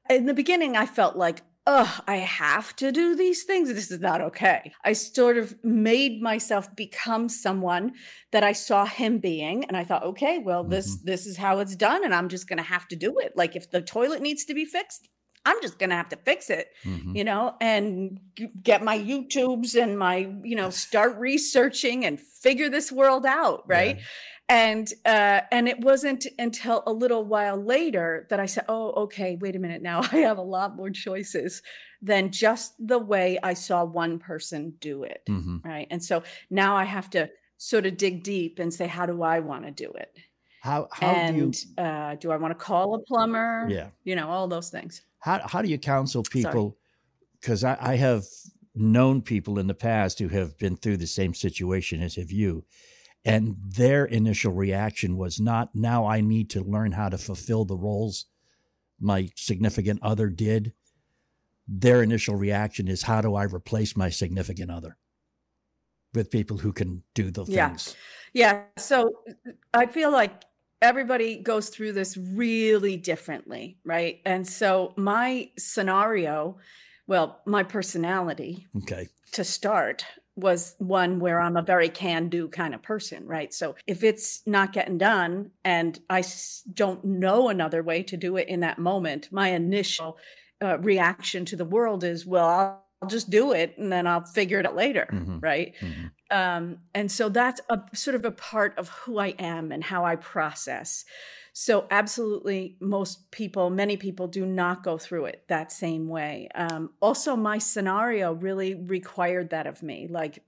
Speaker 2: in the beginning I felt like, oh, I have to do these things. This is not okay. I sort of made myself become someone that I saw him being, and I thought, okay, well, this mm-hmm. this is how it's done, and I'm just going to have to do it. Like if the toilet needs to be fixed, I'm just going to have to fix it,
Speaker 1: Mhm.
Speaker 2: you know, and get my YouTubes and my, you know, start researching and figure this world out, right?
Speaker 1: Yeah.
Speaker 2: and uh and it wasn't until a little while later that i said oh okay wait a minute now i have a lot more choices than just the way i saw one person do it
Speaker 1: Mhm.
Speaker 2: right and so now i have to sort of dig deep and say how do i want to do it
Speaker 1: How how do you
Speaker 2: and uh do i want to call a plumber
Speaker 1: yeah
Speaker 2: you know all those things
Speaker 1: how how do you counsel people? Because I, I have known people in the past who have been through the same situation as have you, and their initial reaction was not now I need to learn how to fulfill the roles my significant other did. Their initial reaction is how do I replace my significant other with people who can do the
Speaker 2: Yeah.
Speaker 1: things.
Speaker 2: Yeah. So I feel like everybody goes through this really differently, right? And so my scenario, well, my personality
Speaker 1: Okay.
Speaker 2: to start was one where I'm a very can do kind of person, right? So if it's not getting done and I don't know another way to do it in that moment, my initial uh, reaction to the world is, well, I'll, I'll just do it and then I'll figure it out later,
Speaker 1: Mhm.
Speaker 2: right?
Speaker 1: Mhm.
Speaker 2: um, and so that's a sort of a part of who I am and how I process. So absolutely, most people, many people, do not go through it that same way. Um, also, my scenario really required that of me. Like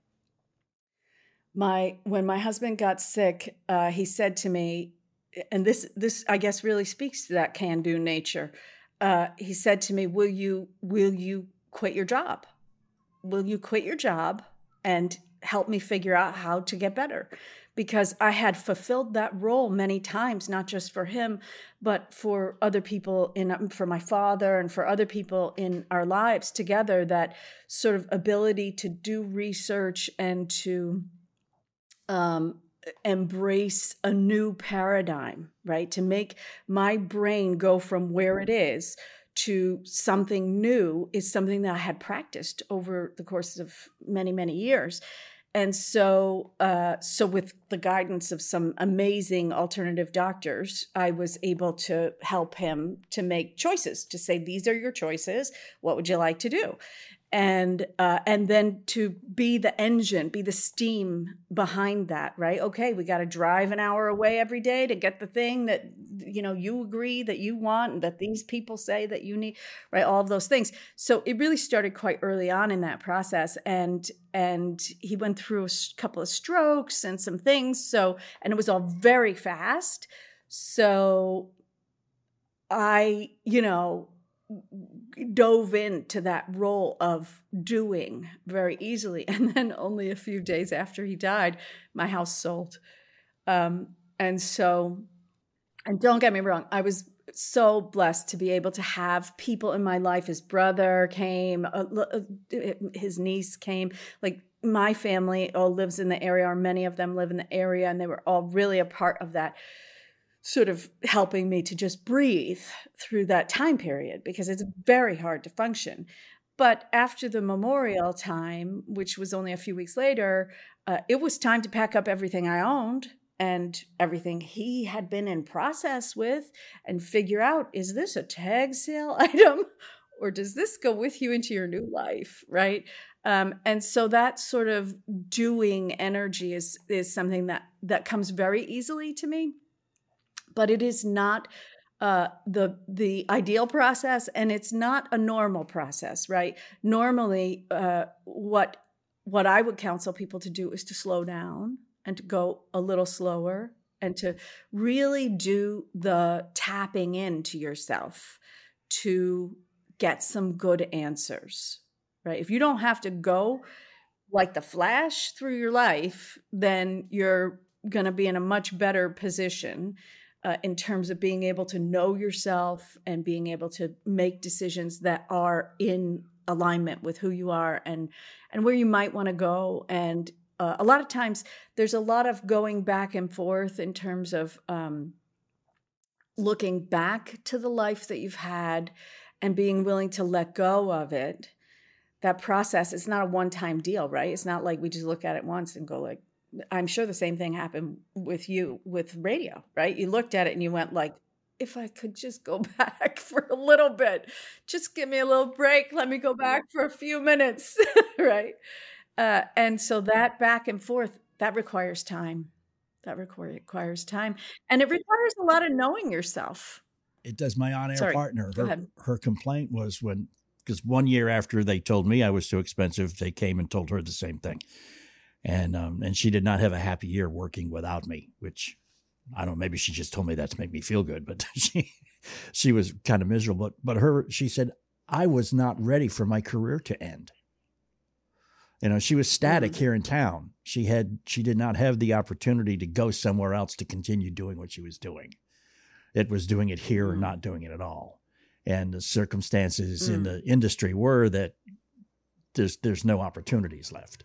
Speaker 2: my when my husband got sick, uh, he said to me, and this this I guess really speaks to that can do nature. Uh, he said to me, "Will you will you quit your job? Will you quit your job and help me figure out how to get better?" Because I had fulfilled that role many times, not just for him, but for other people in for my father and for other people in our lives together. That sort of ability to do research and to um, embrace a new paradigm, right? To make my brain go from where it is to something new is something that I had practiced over the course of many, many years. And so, uh, so with the guidance of some amazing alternative doctors, I was able to help him to make choices. To say these are your choices. What would you like to do? And uh, and then to be the engine, be the steam behind that, right? Okay, we got to drive an hour away every day to get the thing that you know you agree that you want and that these people say that you need, right? All of those things. So it really started quite early on in that process, and and he went through a couple of strokes and some things. So and it was all very fast. So I, you know, dove into that role of doing very easily. And then only a few days after he died, my house sold. Um, and so, and don't get me wrong, I was so blessed to be able to have people in my life. His brother came, uh, uh, his niece came, like my family all lives in the area, or many of them live in the area, and they were all really a part of that sort of helping me to just breathe through that time period because it's very hard to function. But after the memorial time, which was only a few weeks later, uh, it was time to pack up everything I owned and everything he had been in process with and figure out is this a tag sale item or does this go with you into your new life right um, and so that sort of doing energy is is something that that comes very easily to me but it is not uh, the the ideal process, and it's not a normal process, right? Normally, uh, what what I would counsel people to do is to slow down and to go a little slower and to really do the tapping into yourself to get some good answers, right? If you don't have to go like the flash through your life, then you're going to be in a much better position uh, in terms of being able to know yourself and being able to make decisions that are in alignment with who you are and and where you might want to go. And uh, a lot of times there's a lot of going back and forth in terms of um, looking back to the life that you've had and being willing to let go of it. That process is not a one-time deal right? It's not like we just look at it once and go like I'm sure the same thing happened with you with radio, right? You looked at it and you went like, if I could just go back for a little bit, just give me a little break. Let me go back for a few minutes, right? Uh, and so that back and forth that requires time. That requires time, and it requires a lot of knowing yourself.
Speaker 1: It does. My on-air partner. Her, her complaint was when because one year after they told me I was too expensive, they came and told her the same thing and um, and she did not have a happy year working without me, which I don't. know, Maybe she just told me that to make me feel good, but she she was kind of miserable. But but her she said I was not ready for my career to end. You know, she was static mm-hmm. here in town. She had she did not have the opportunity to go somewhere else to continue doing what she was doing. It was doing it here or not doing it at all. And the circumstances mm-hmm. in mm. the industry were that there's there's no opportunities left.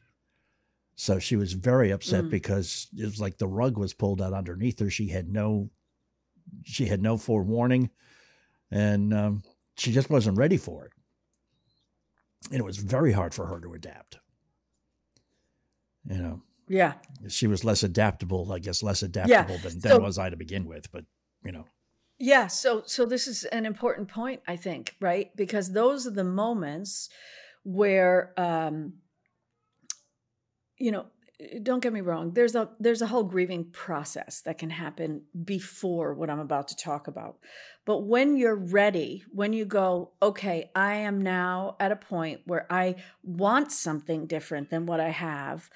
Speaker 1: So she was very upset mm. because it was like the rug was pulled out underneath her. She had no, she had no forewarning, and um, she just wasn't ready for it. And it was very hard for her to adapt. You know.
Speaker 2: Yeah.
Speaker 1: She was less adaptable, I guess, less adaptable yeah. than, than so, was I to begin with. But you know.
Speaker 2: Yeah. So so this is an important point, I think, right? Because those are the moments where. um you know eh, don't get me wrong there's a there's a whole grieving process that can happen before what i'm about to talk about. But when you're ready when you go okay i am now at a point where i want something different than what i have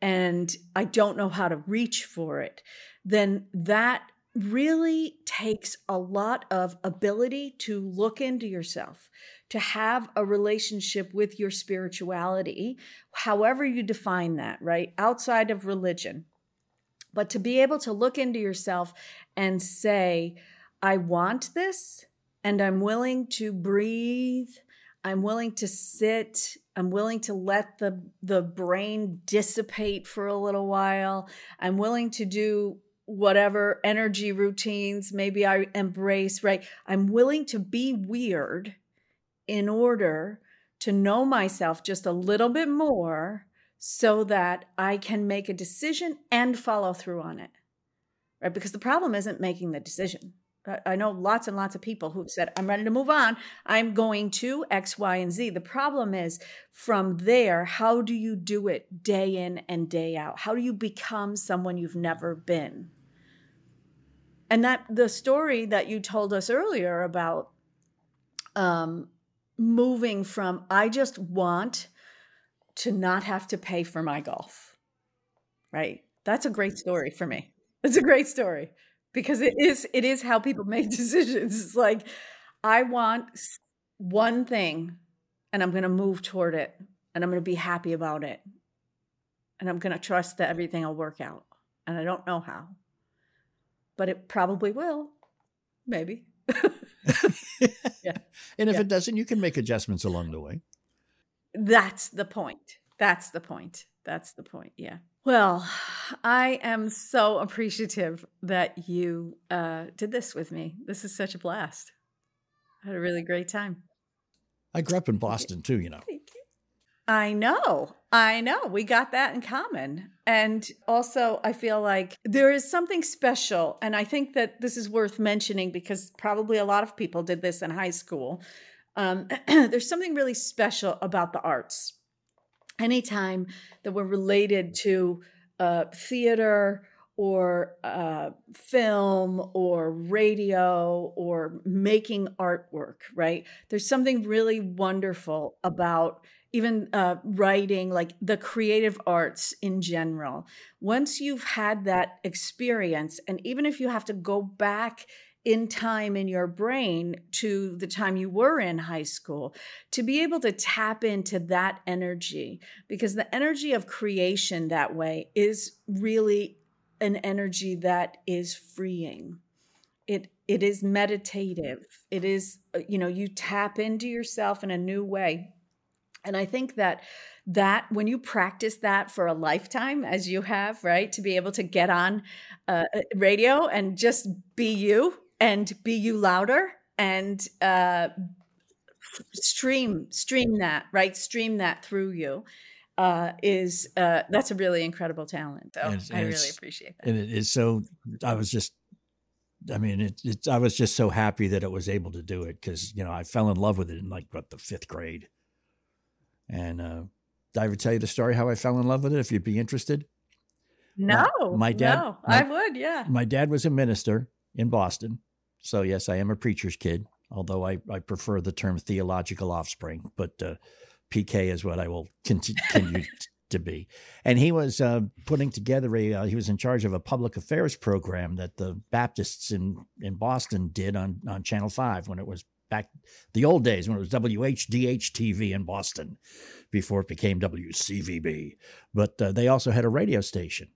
Speaker 2: and i don't know how to reach for it then that really takes a lot of ability to look into yourself to have a relationship with your spirituality, however you define that, right? Outside of religion. But to be able to look into yourself and say, I want this and I'm willing to breathe. I'm willing to sit. I'm willing to let the, the brain dissipate for a little while. I'm willing to do whatever energy routines maybe I embrace, right? I'm willing to be weird in order to know myself just a little bit more so that I can make a decision and follow through on it. Right? Because the problem isn't making the decision. I know lots and lots of people who've said, I'm ready to move on. I'm going to X, Y, and Z. The problem is from there, how do you do it day in and day out? How do you become someone you've never been? And that the story that you told us earlier about um, moving from I just want to not have to pay for my golf. Right? That's a great story for me. It's a great story because it is it is how people make decisions. It's like I want one thing and I'm going to move toward it and I'm going to be happy about it. And I'm going to trust that everything will work out. And I don't know how. But it probably will. Maybe.
Speaker 1: yeah. And if yeah. it doesn't, you can make adjustments along the way.
Speaker 2: That's the point. That's the point. That's the point. Yeah. Well, I am so appreciative that you uh, did this with me. This is such a blast. I had a really great time.
Speaker 1: I grew up in Boston too, you know.
Speaker 2: I know. I know. We got that in common. And also, I feel like there is something special. And I think that this is worth mentioning because probably a lot of people did this in high school. Um, there's something really special about the arts. Anytime that we're related to uh, theater or uh, film or radio or making artwork, right? There's something really wonderful about even uh, writing, like the creative arts in general. Once you've had that experience, and even if you have to go back in time in your brain to the time you were in high school to be able to tap into that energy because the energy of creation that way is really an energy that is freeing. It it is meditative. It is uh, you know you tap into yourself in a new way and I think that that when you practice that for a lifetime, as you have, right, to be able to get on uh, uh, radio and just be you and be you louder and uh, stream stream that right, stream that through you uh, is uh, that's a really incredible talent. So and I really appreciate that.
Speaker 1: And it is so. I was just I mean, it, it, I was just so happy that it was able to do it because you know I fell in love with it in like what the fifth grade, and uh, did I ever tell you the story how I fell in love with it? If you'd be interested.
Speaker 2: No, my, my dad. No, my, I would. Yeah.
Speaker 1: My dad was a minister in Boston, so yes, I am a preacher's kid. Although I, I prefer the term theological offspring, but uh, PK is what I will continue to be. And he was uh, putting together a. Uh, he was in charge of a public affairs program that the Baptists in in Boston did on on Channel Five when it was back the old days when it was WHDH TV in Boston before it became WCVB. But uh, they also had a radio station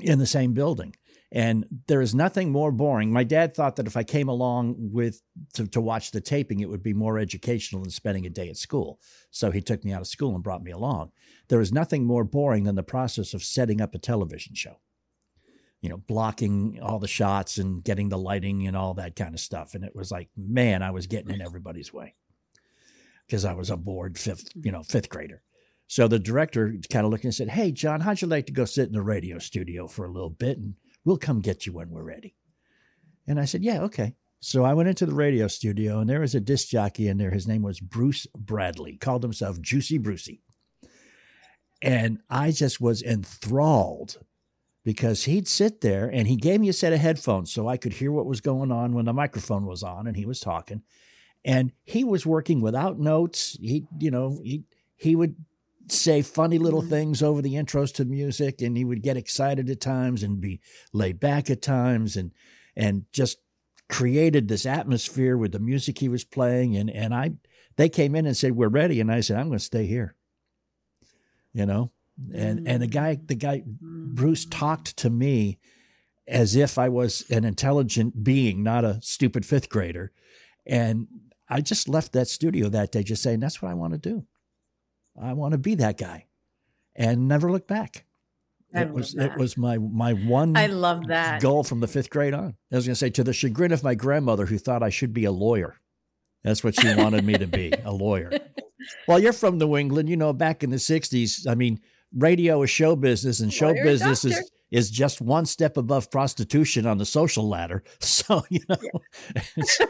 Speaker 1: in the same building. And there is nothing more boring. My dad thought that if I came along with to, to watch the taping, it would be more educational than spending a day at school. So he took me out of school and brought me along. There is nothing more boring than the process of setting up a television show you know, blocking all the shots and getting the lighting and all that kind of stuff. And it was like, man, I was getting in everybody's way because I was a bored fifth, hmm. you know, fifth grader. So the director kind of looked and said, Hey, John, how'd you like to go sit in the radio studio for a little bit and we'll come get you when we're ready? And I said, Yeah, okay. So I went into the radio studio and there was a disc jockey in there. His name was Bruce Bradley, called himself Juicy Brucey. And I just was enthralled because he'd sit there and he gave me a set of headphones so I could hear what was going on when the microphone was on and he was talking. And he was working without notes. He, you know, he he would say funny little mm-hmm. things over the intros to music and he would get excited at times and be laid back at times and and just created this atmosphere with the music he was playing and and I they came in and said we're ready and I said I'm going to stay here. You know, and mm-hmm. and the guy the guy mm-hmm. Bruce talked to me as if I was an intelligent being, not a stupid fifth grader, and I just left that studio that day, just saying that's what I want to do. I want to be that guy, and never look back. I it was that. it was my my one.
Speaker 2: I love that
Speaker 1: goal from the fifth grade on. I was going to say to the chagrin of my grandmother, who thought I should be a lawyer. That's what she wanted me to be, a lawyer. Well, you're from New England, you know. Back in the '60s, I mean, radio is show business and show business is is just one step above prostitution on the social ladder. So, you know, yeah.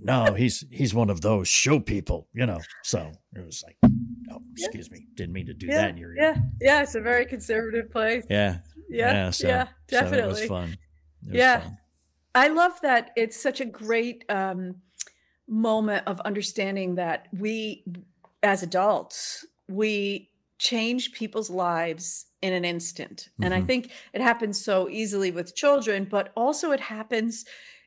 Speaker 1: no, he's he's one of those show people, you know. So it was like, oh, excuse yeah. me, didn't mean to do
Speaker 2: yeah.
Speaker 1: that in your
Speaker 2: ear. Yeah, yeah, it's a very conservative place.
Speaker 1: Yeah,
Speaker 2: yeah, yeah, so, yeah definitely. So
Speaker 1: it was fun. It was
Speaker 2: yeah,
Speaker 1: fun.
Speaker 2: I love that. It's such a great um, moment of understanding that we, as adults, we change people's lives in an instant. Mm-hmm. And I mm-hmm. think it happens so easily with children, but also it happens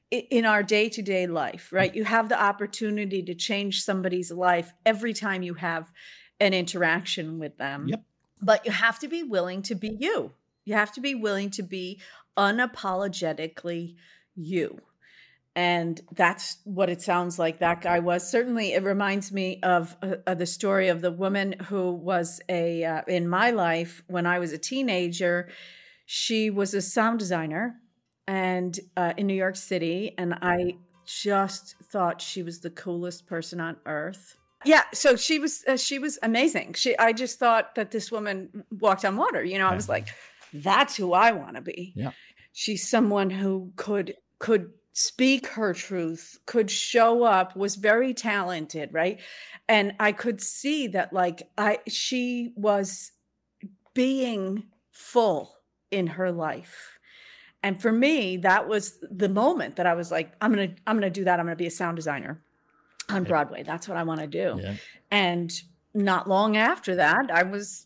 Speaker 2: in our day to day life, right? You have the opportunity to change somebody's life every time you have an interaction with them.
Speaker 1: Yep.
Speaker 2: But you have to be willing to be you. You have to be willing to be unapologetically you and that's what it sounds like that guy was. Certainly it reminds me of, uh, the story of the woman who was a uh, in my life when i was a teenager she was a sound designer and uh, in new york city and i just thought she was the coolest person on earth. Yeah so she was uh, she was amazing. She i just thought that this woman walked on water you know? I was like that's who i want to be.
Speaker 1: Yeah.
Speaker 2: She's someone who could could speak her truth, could show up, was very talented, right? And I could see that like I she was being full in her life. And for me, that was the moment that I was like, I'm gonna, I'm gonna do that. I'm gonna be a sound designer on Broadway. That's what I want to do.
Speaker 1: Yeah.
Speaker 2: And not long after that, I was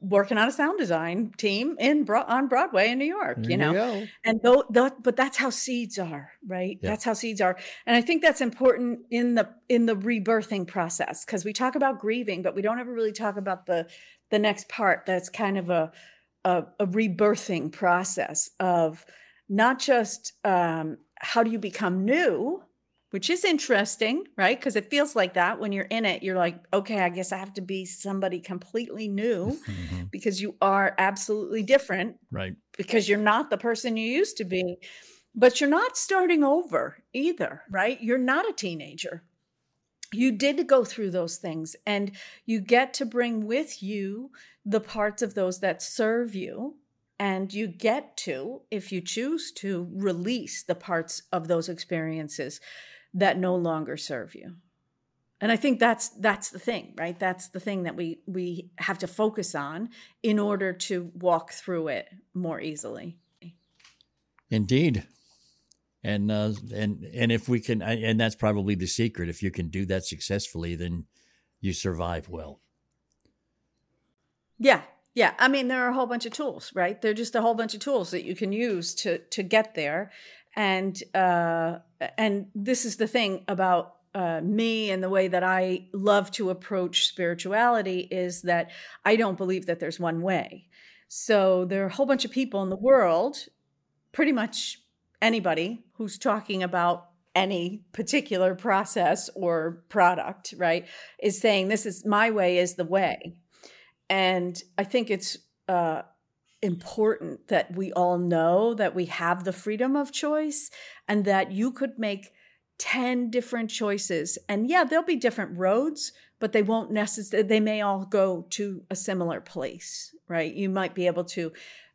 Speaker 2: working on a sound design team in Bro- on Broadway in New York.
Speaker 1: There
Speaker 2: you know, and though, though, but that's how seeds are, right?
Speaker 1: Yeah.
Speaker 2: That's how seeds are, and I think that's important in the in the rebirthing process because we talk about grieving, but we don't ever really talk about the the next part. That's kind of a a, a rebirthing process of not just um, how do you become new, which is interesting, right? Because it feels like that when you're in it. You're like, okay, I guess I have to be somebody completely new
Speaker 1: Mhm.
Speaker 2: because you are absolutely different
Speaker 1: Right.
Speaker 2: because you're not the person you used to be, but you're not starting over either, right? You're not a teenager. You did go through those things, and you get to bring with you the parts of those that serve you. And you get to, if you choose to, release the parts of those experiences that no longer serve you. And I think that's that's the thing, right? That's the thing that we we have to focus on in order to walk through it more easily.
Speaker 1: Indeed. And uh, and and if we can, and that's probably the secret. If you can do that successfully, then you survive well.
Speaker 2: Yeah. Yeah. I mean, there are a whole bunch of tools, right? They're just a whole bunch of tools that you can use to to get there. And uh and this is the thing about uh, me and the way that I love to approach spirituality is that I don't believe that there's one way. So there are a whole bunch of people in the world, pretty much anybody who's talking about any particular process or product, right, is saying this is my way is the way. And I think it's uh, important that we all know that we have the freedom of choice and that you could make 10 different choices. And yeah, there'll be different roads, but they won't necessarily, they may all go to a similar place, right? You might be able to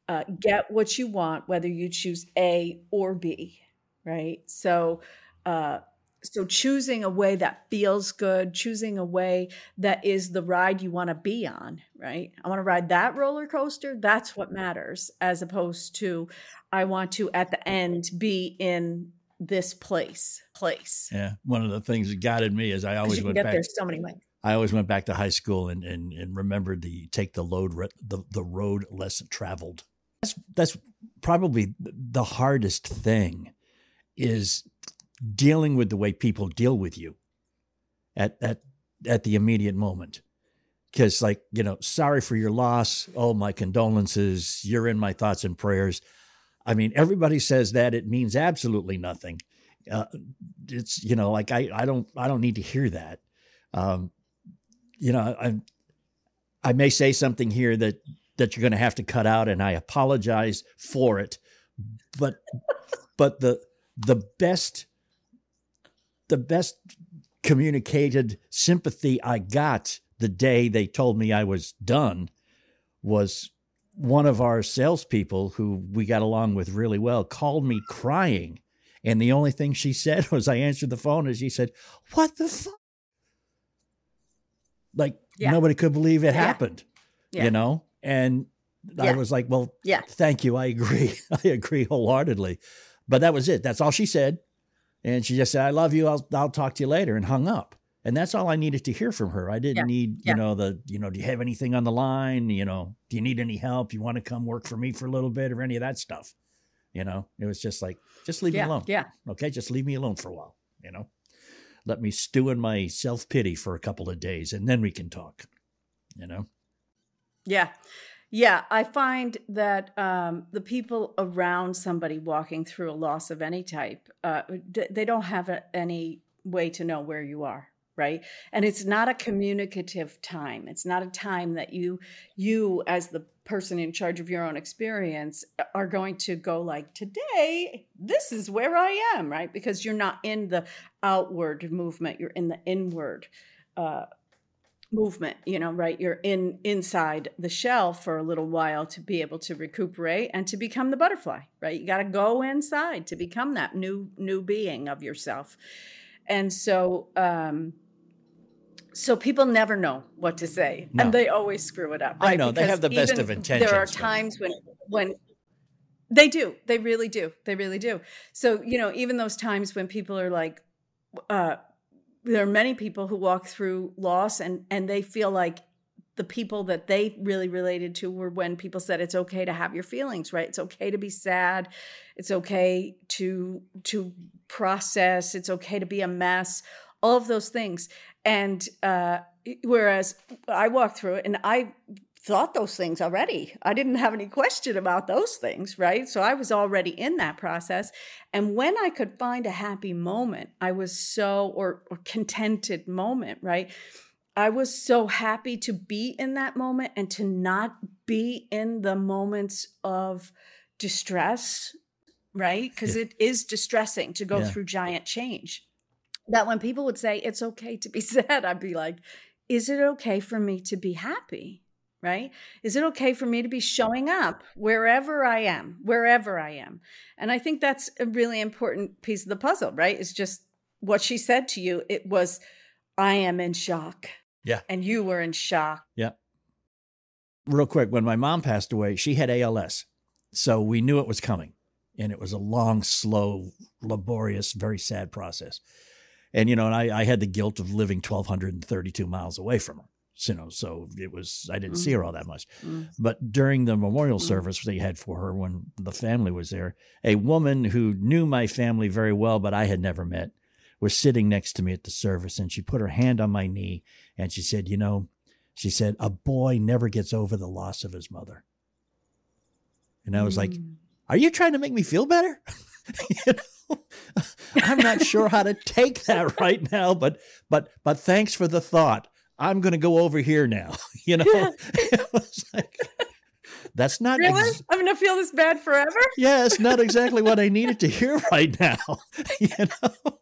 Speaker 2: uh, get what you want, whether you choose A or B, right? So, uh, so choosing a way that feels good, choosing a way that is the ride you want to be on, right? I want to ride that roller coaster. That's what matters, as opposed to I want to at the end be in this place. Place.
Speaker 1: Yeah. One of the things that guided me is I always went back.
Speaker 2: there so many ways.
Speaker 1: I always went back to high school and and, and remembered the take the load re- the the road less traveled. That's that's probably the hardest thing is dealing with the way people deal with you at at at the immediate moment. Because like you know, sorry for your loss. Oh, my condolences. You're in my thoughts and prayers. I mean, everybody says that. It means absolutely nothing. Uh, it's you know, like I I don't I don't need to hear that. Um, you know, I I may say something here that that you're going to have to cut out, and I apologize for it. But but the the best the best communicated sympathy I got the day they told me I was done was one of our salespeople who we got along with really well called me crying. And the only thing she said was I answered the phone and she said, What the fuck? Like
Speaker 2: Yeah.
Speaker 1: nobody could believe it
Speaker 2: Yeah.
Speaker 1: happened,
Speaker 2: Yeah.
Speaker 1: you know? And I was like, Well,
Speaker 2: Yeah.
Speaker 1: thank you. I agree. I agree wholeheartedly. But that was it. That's all she said. And she just said, I love you. I'll, I'll talk to you later and hung up. And that's all I needed to hear from her. I didn't
Speaker 2: Yeah.
Speaker 1: need,
Speaker 2: Yeah.
Speaker 1: you know, the, you know, do you have anything on the line? You know, do you need any help? You want to come work for me for a little bit or any of that stuff? You know, it was just like, just leave
Speaker 2: Yeah.
Speaker 1: me alone.
Speaker 2: Yeah.
Speaker 1: Okay. Just leave me alone for a while, you know, let me stew in my self pity for a couple of days and then we can talk, you know?
Speaker 2: Yeah. Yeah. I find that um, the people around somebody walking through a loss of any type, uh, they don't have a, any way to know where you are. Right. And it's not a communicative time. It's not a time that you, you as the person in charge of your own experience are going to go like today this is where i am right because you're not in the outward movement you're in the inward uh, movement you know right you're in inside the shell for a little while to be able to recuperate and to become the butterfly right you got to go inside to become that new new being of yourself and so um so people never know what to say
Speaker 1: No.
Speaker 2: and they always screw it up
Speaker 1: I
Speaker 2: right?
Speaker 1: know, they have the best of intentions,
Speaker 2: there are times when when They do. They really do. They really do. So, you know, even those times when people are like, uh, there are many people who walk through loss and and they feel like the people that they really related to were when people said it's okay to have your feelings right? It's okay to be sad. It's okay to to process. It's okay to be a mess. All of those things. And uh whereas i walked through it and i thought those things already. I didn't have any question about those things, right? So I was already in that process. And when I could find a happy moment, I was so, or, or contented moment, right? I was so happy to be in that moment and to not be in the moments of distress, right? Because yeah. it is distressing to go yeah. through giant change. That when people would say, it's okay to be sad, I'd be like, is it okay for me to be happy? Right? Is it okay for me to be showing up wherever I am, wherever I am? And I think that's a really important piece of the puzzle, right? It's just what she said to you. It was, I am in shock.
Speaker 1: Yeah.
Speaker 2: And you were in shock.
Speaker 1: Yeah. Real quick, when my mom passed away, she had ALS. So we knew it was coming. And it was a long, slow, laborious, very sad process. And, you know, and I, I had the guilt of living 1,232 miles away from her you know, so it was I didn't mm. see her all that much. Mm. But during the memorial mm. service they had for her when the family was there, a woman who knew my family very well, but I had never met, was sitting next to me at the service, and she put her hand on my knee and she said, "You know," she said, "a boy never gets over the loss of his mother." And I was like, mm. "Are you trying to make me feel better?" you know? I'm not sure how to take that right now, but but but thanks for the thought. I'm going to go over here now. You know, like, that's not
Speaker 2: really. Ex- I'm going to feel this bad forever.
Speaker 1: yeah, it's not exactly what I needed to hear right now. you know.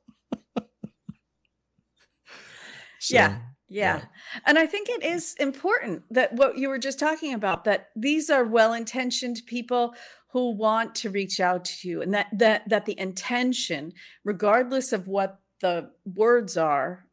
Speaker 2: So, yeah, yeah. Yeah. And I think it is important that what you were just talking about that these are well-intentioned people who want to reach out to you and that that that the intention regardless of what the words are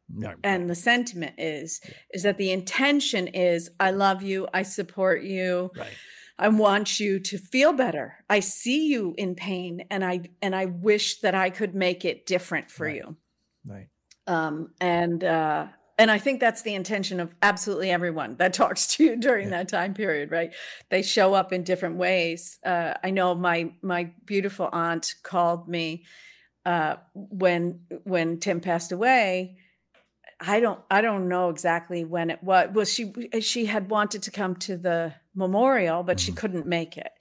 Speaker 2: and the sentiment is yeah. is that the intention is i love you i support you
Speaker 1: right.
Speaker 2: i want you to feel better i see you in pain and i and i wish that i could make it different for
Speaker 1: right.
Speaker 2: you
Speaker 1: right
Speaker 2: um and uh and I think that's the intention of absolutely everyone that talks to you during yeah. that time period, right? They show up in different ways. Uh, I know my my beautiful aunt called me uh, when when Tim passed away, I don't I don't know exactly when it was. Well, she she had wanted to come to the memorial, but mm-hmm. she couldn't make it,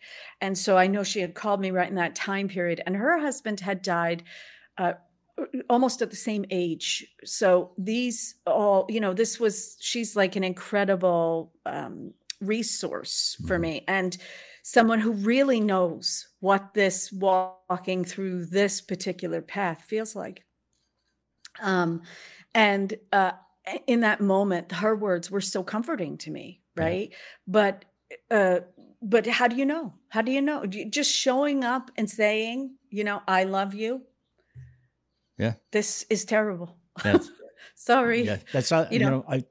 Speaker 2: and so I know she had called me right in that time period. And her husband had died. Uh, almost at the same age so these all you know this was she's like an incredible um, resource for mm-hmm. me and someone who really knows what this walking through this particular path feels like um and uh, in that moment, her words were so comforting to me, right? Yeah. But uh, but how do you know? How do you know? Just showing up and saying, you know, I love you.
Speaker 1: Yeah.
Speaker 2: This is terrible. Sorry.
Speaker 1: Yeah, that's not, you, you know, know, I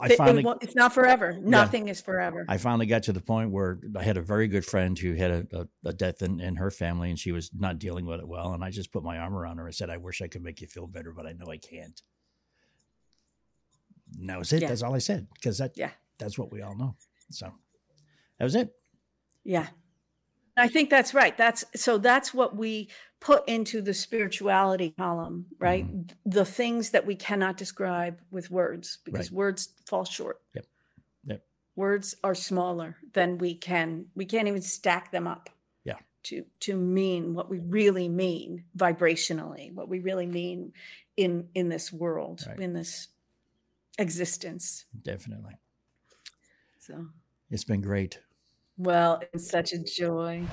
Speaker 1: I finally
Speaker 2: it, it's not forever. Nothing yeah, is forever.
Speaker 1: I finally got to the point where I had a very good friend who had a, a, a death in, in her family and she was not dealing with it well. And I just put my arm around her and said, I wish I could make you feel better, but I know I can't. And that was it. Yeah. That's all I said because that yeah that's what we all know. So that was it.
Speaker 2: Yeah. I think that's right. That's so that's what we put into the spirituality column, right? Mm-hmm. The things that we cannot describe with words because right. words fall short.
Speaker 1: Yep. Yep.
Speaker 2: Words are smaller than we can we can't even stack them up.
Speaker 1: Yeah.
Speaker 2: To to mean what we really mean vibrationally, what we really mean in in this world, right. in this existence.
Speaker 1: Definitely.
Speaker 2: So
Speaker 1: it's been great.
Speaker 2: Well, it's such a joy.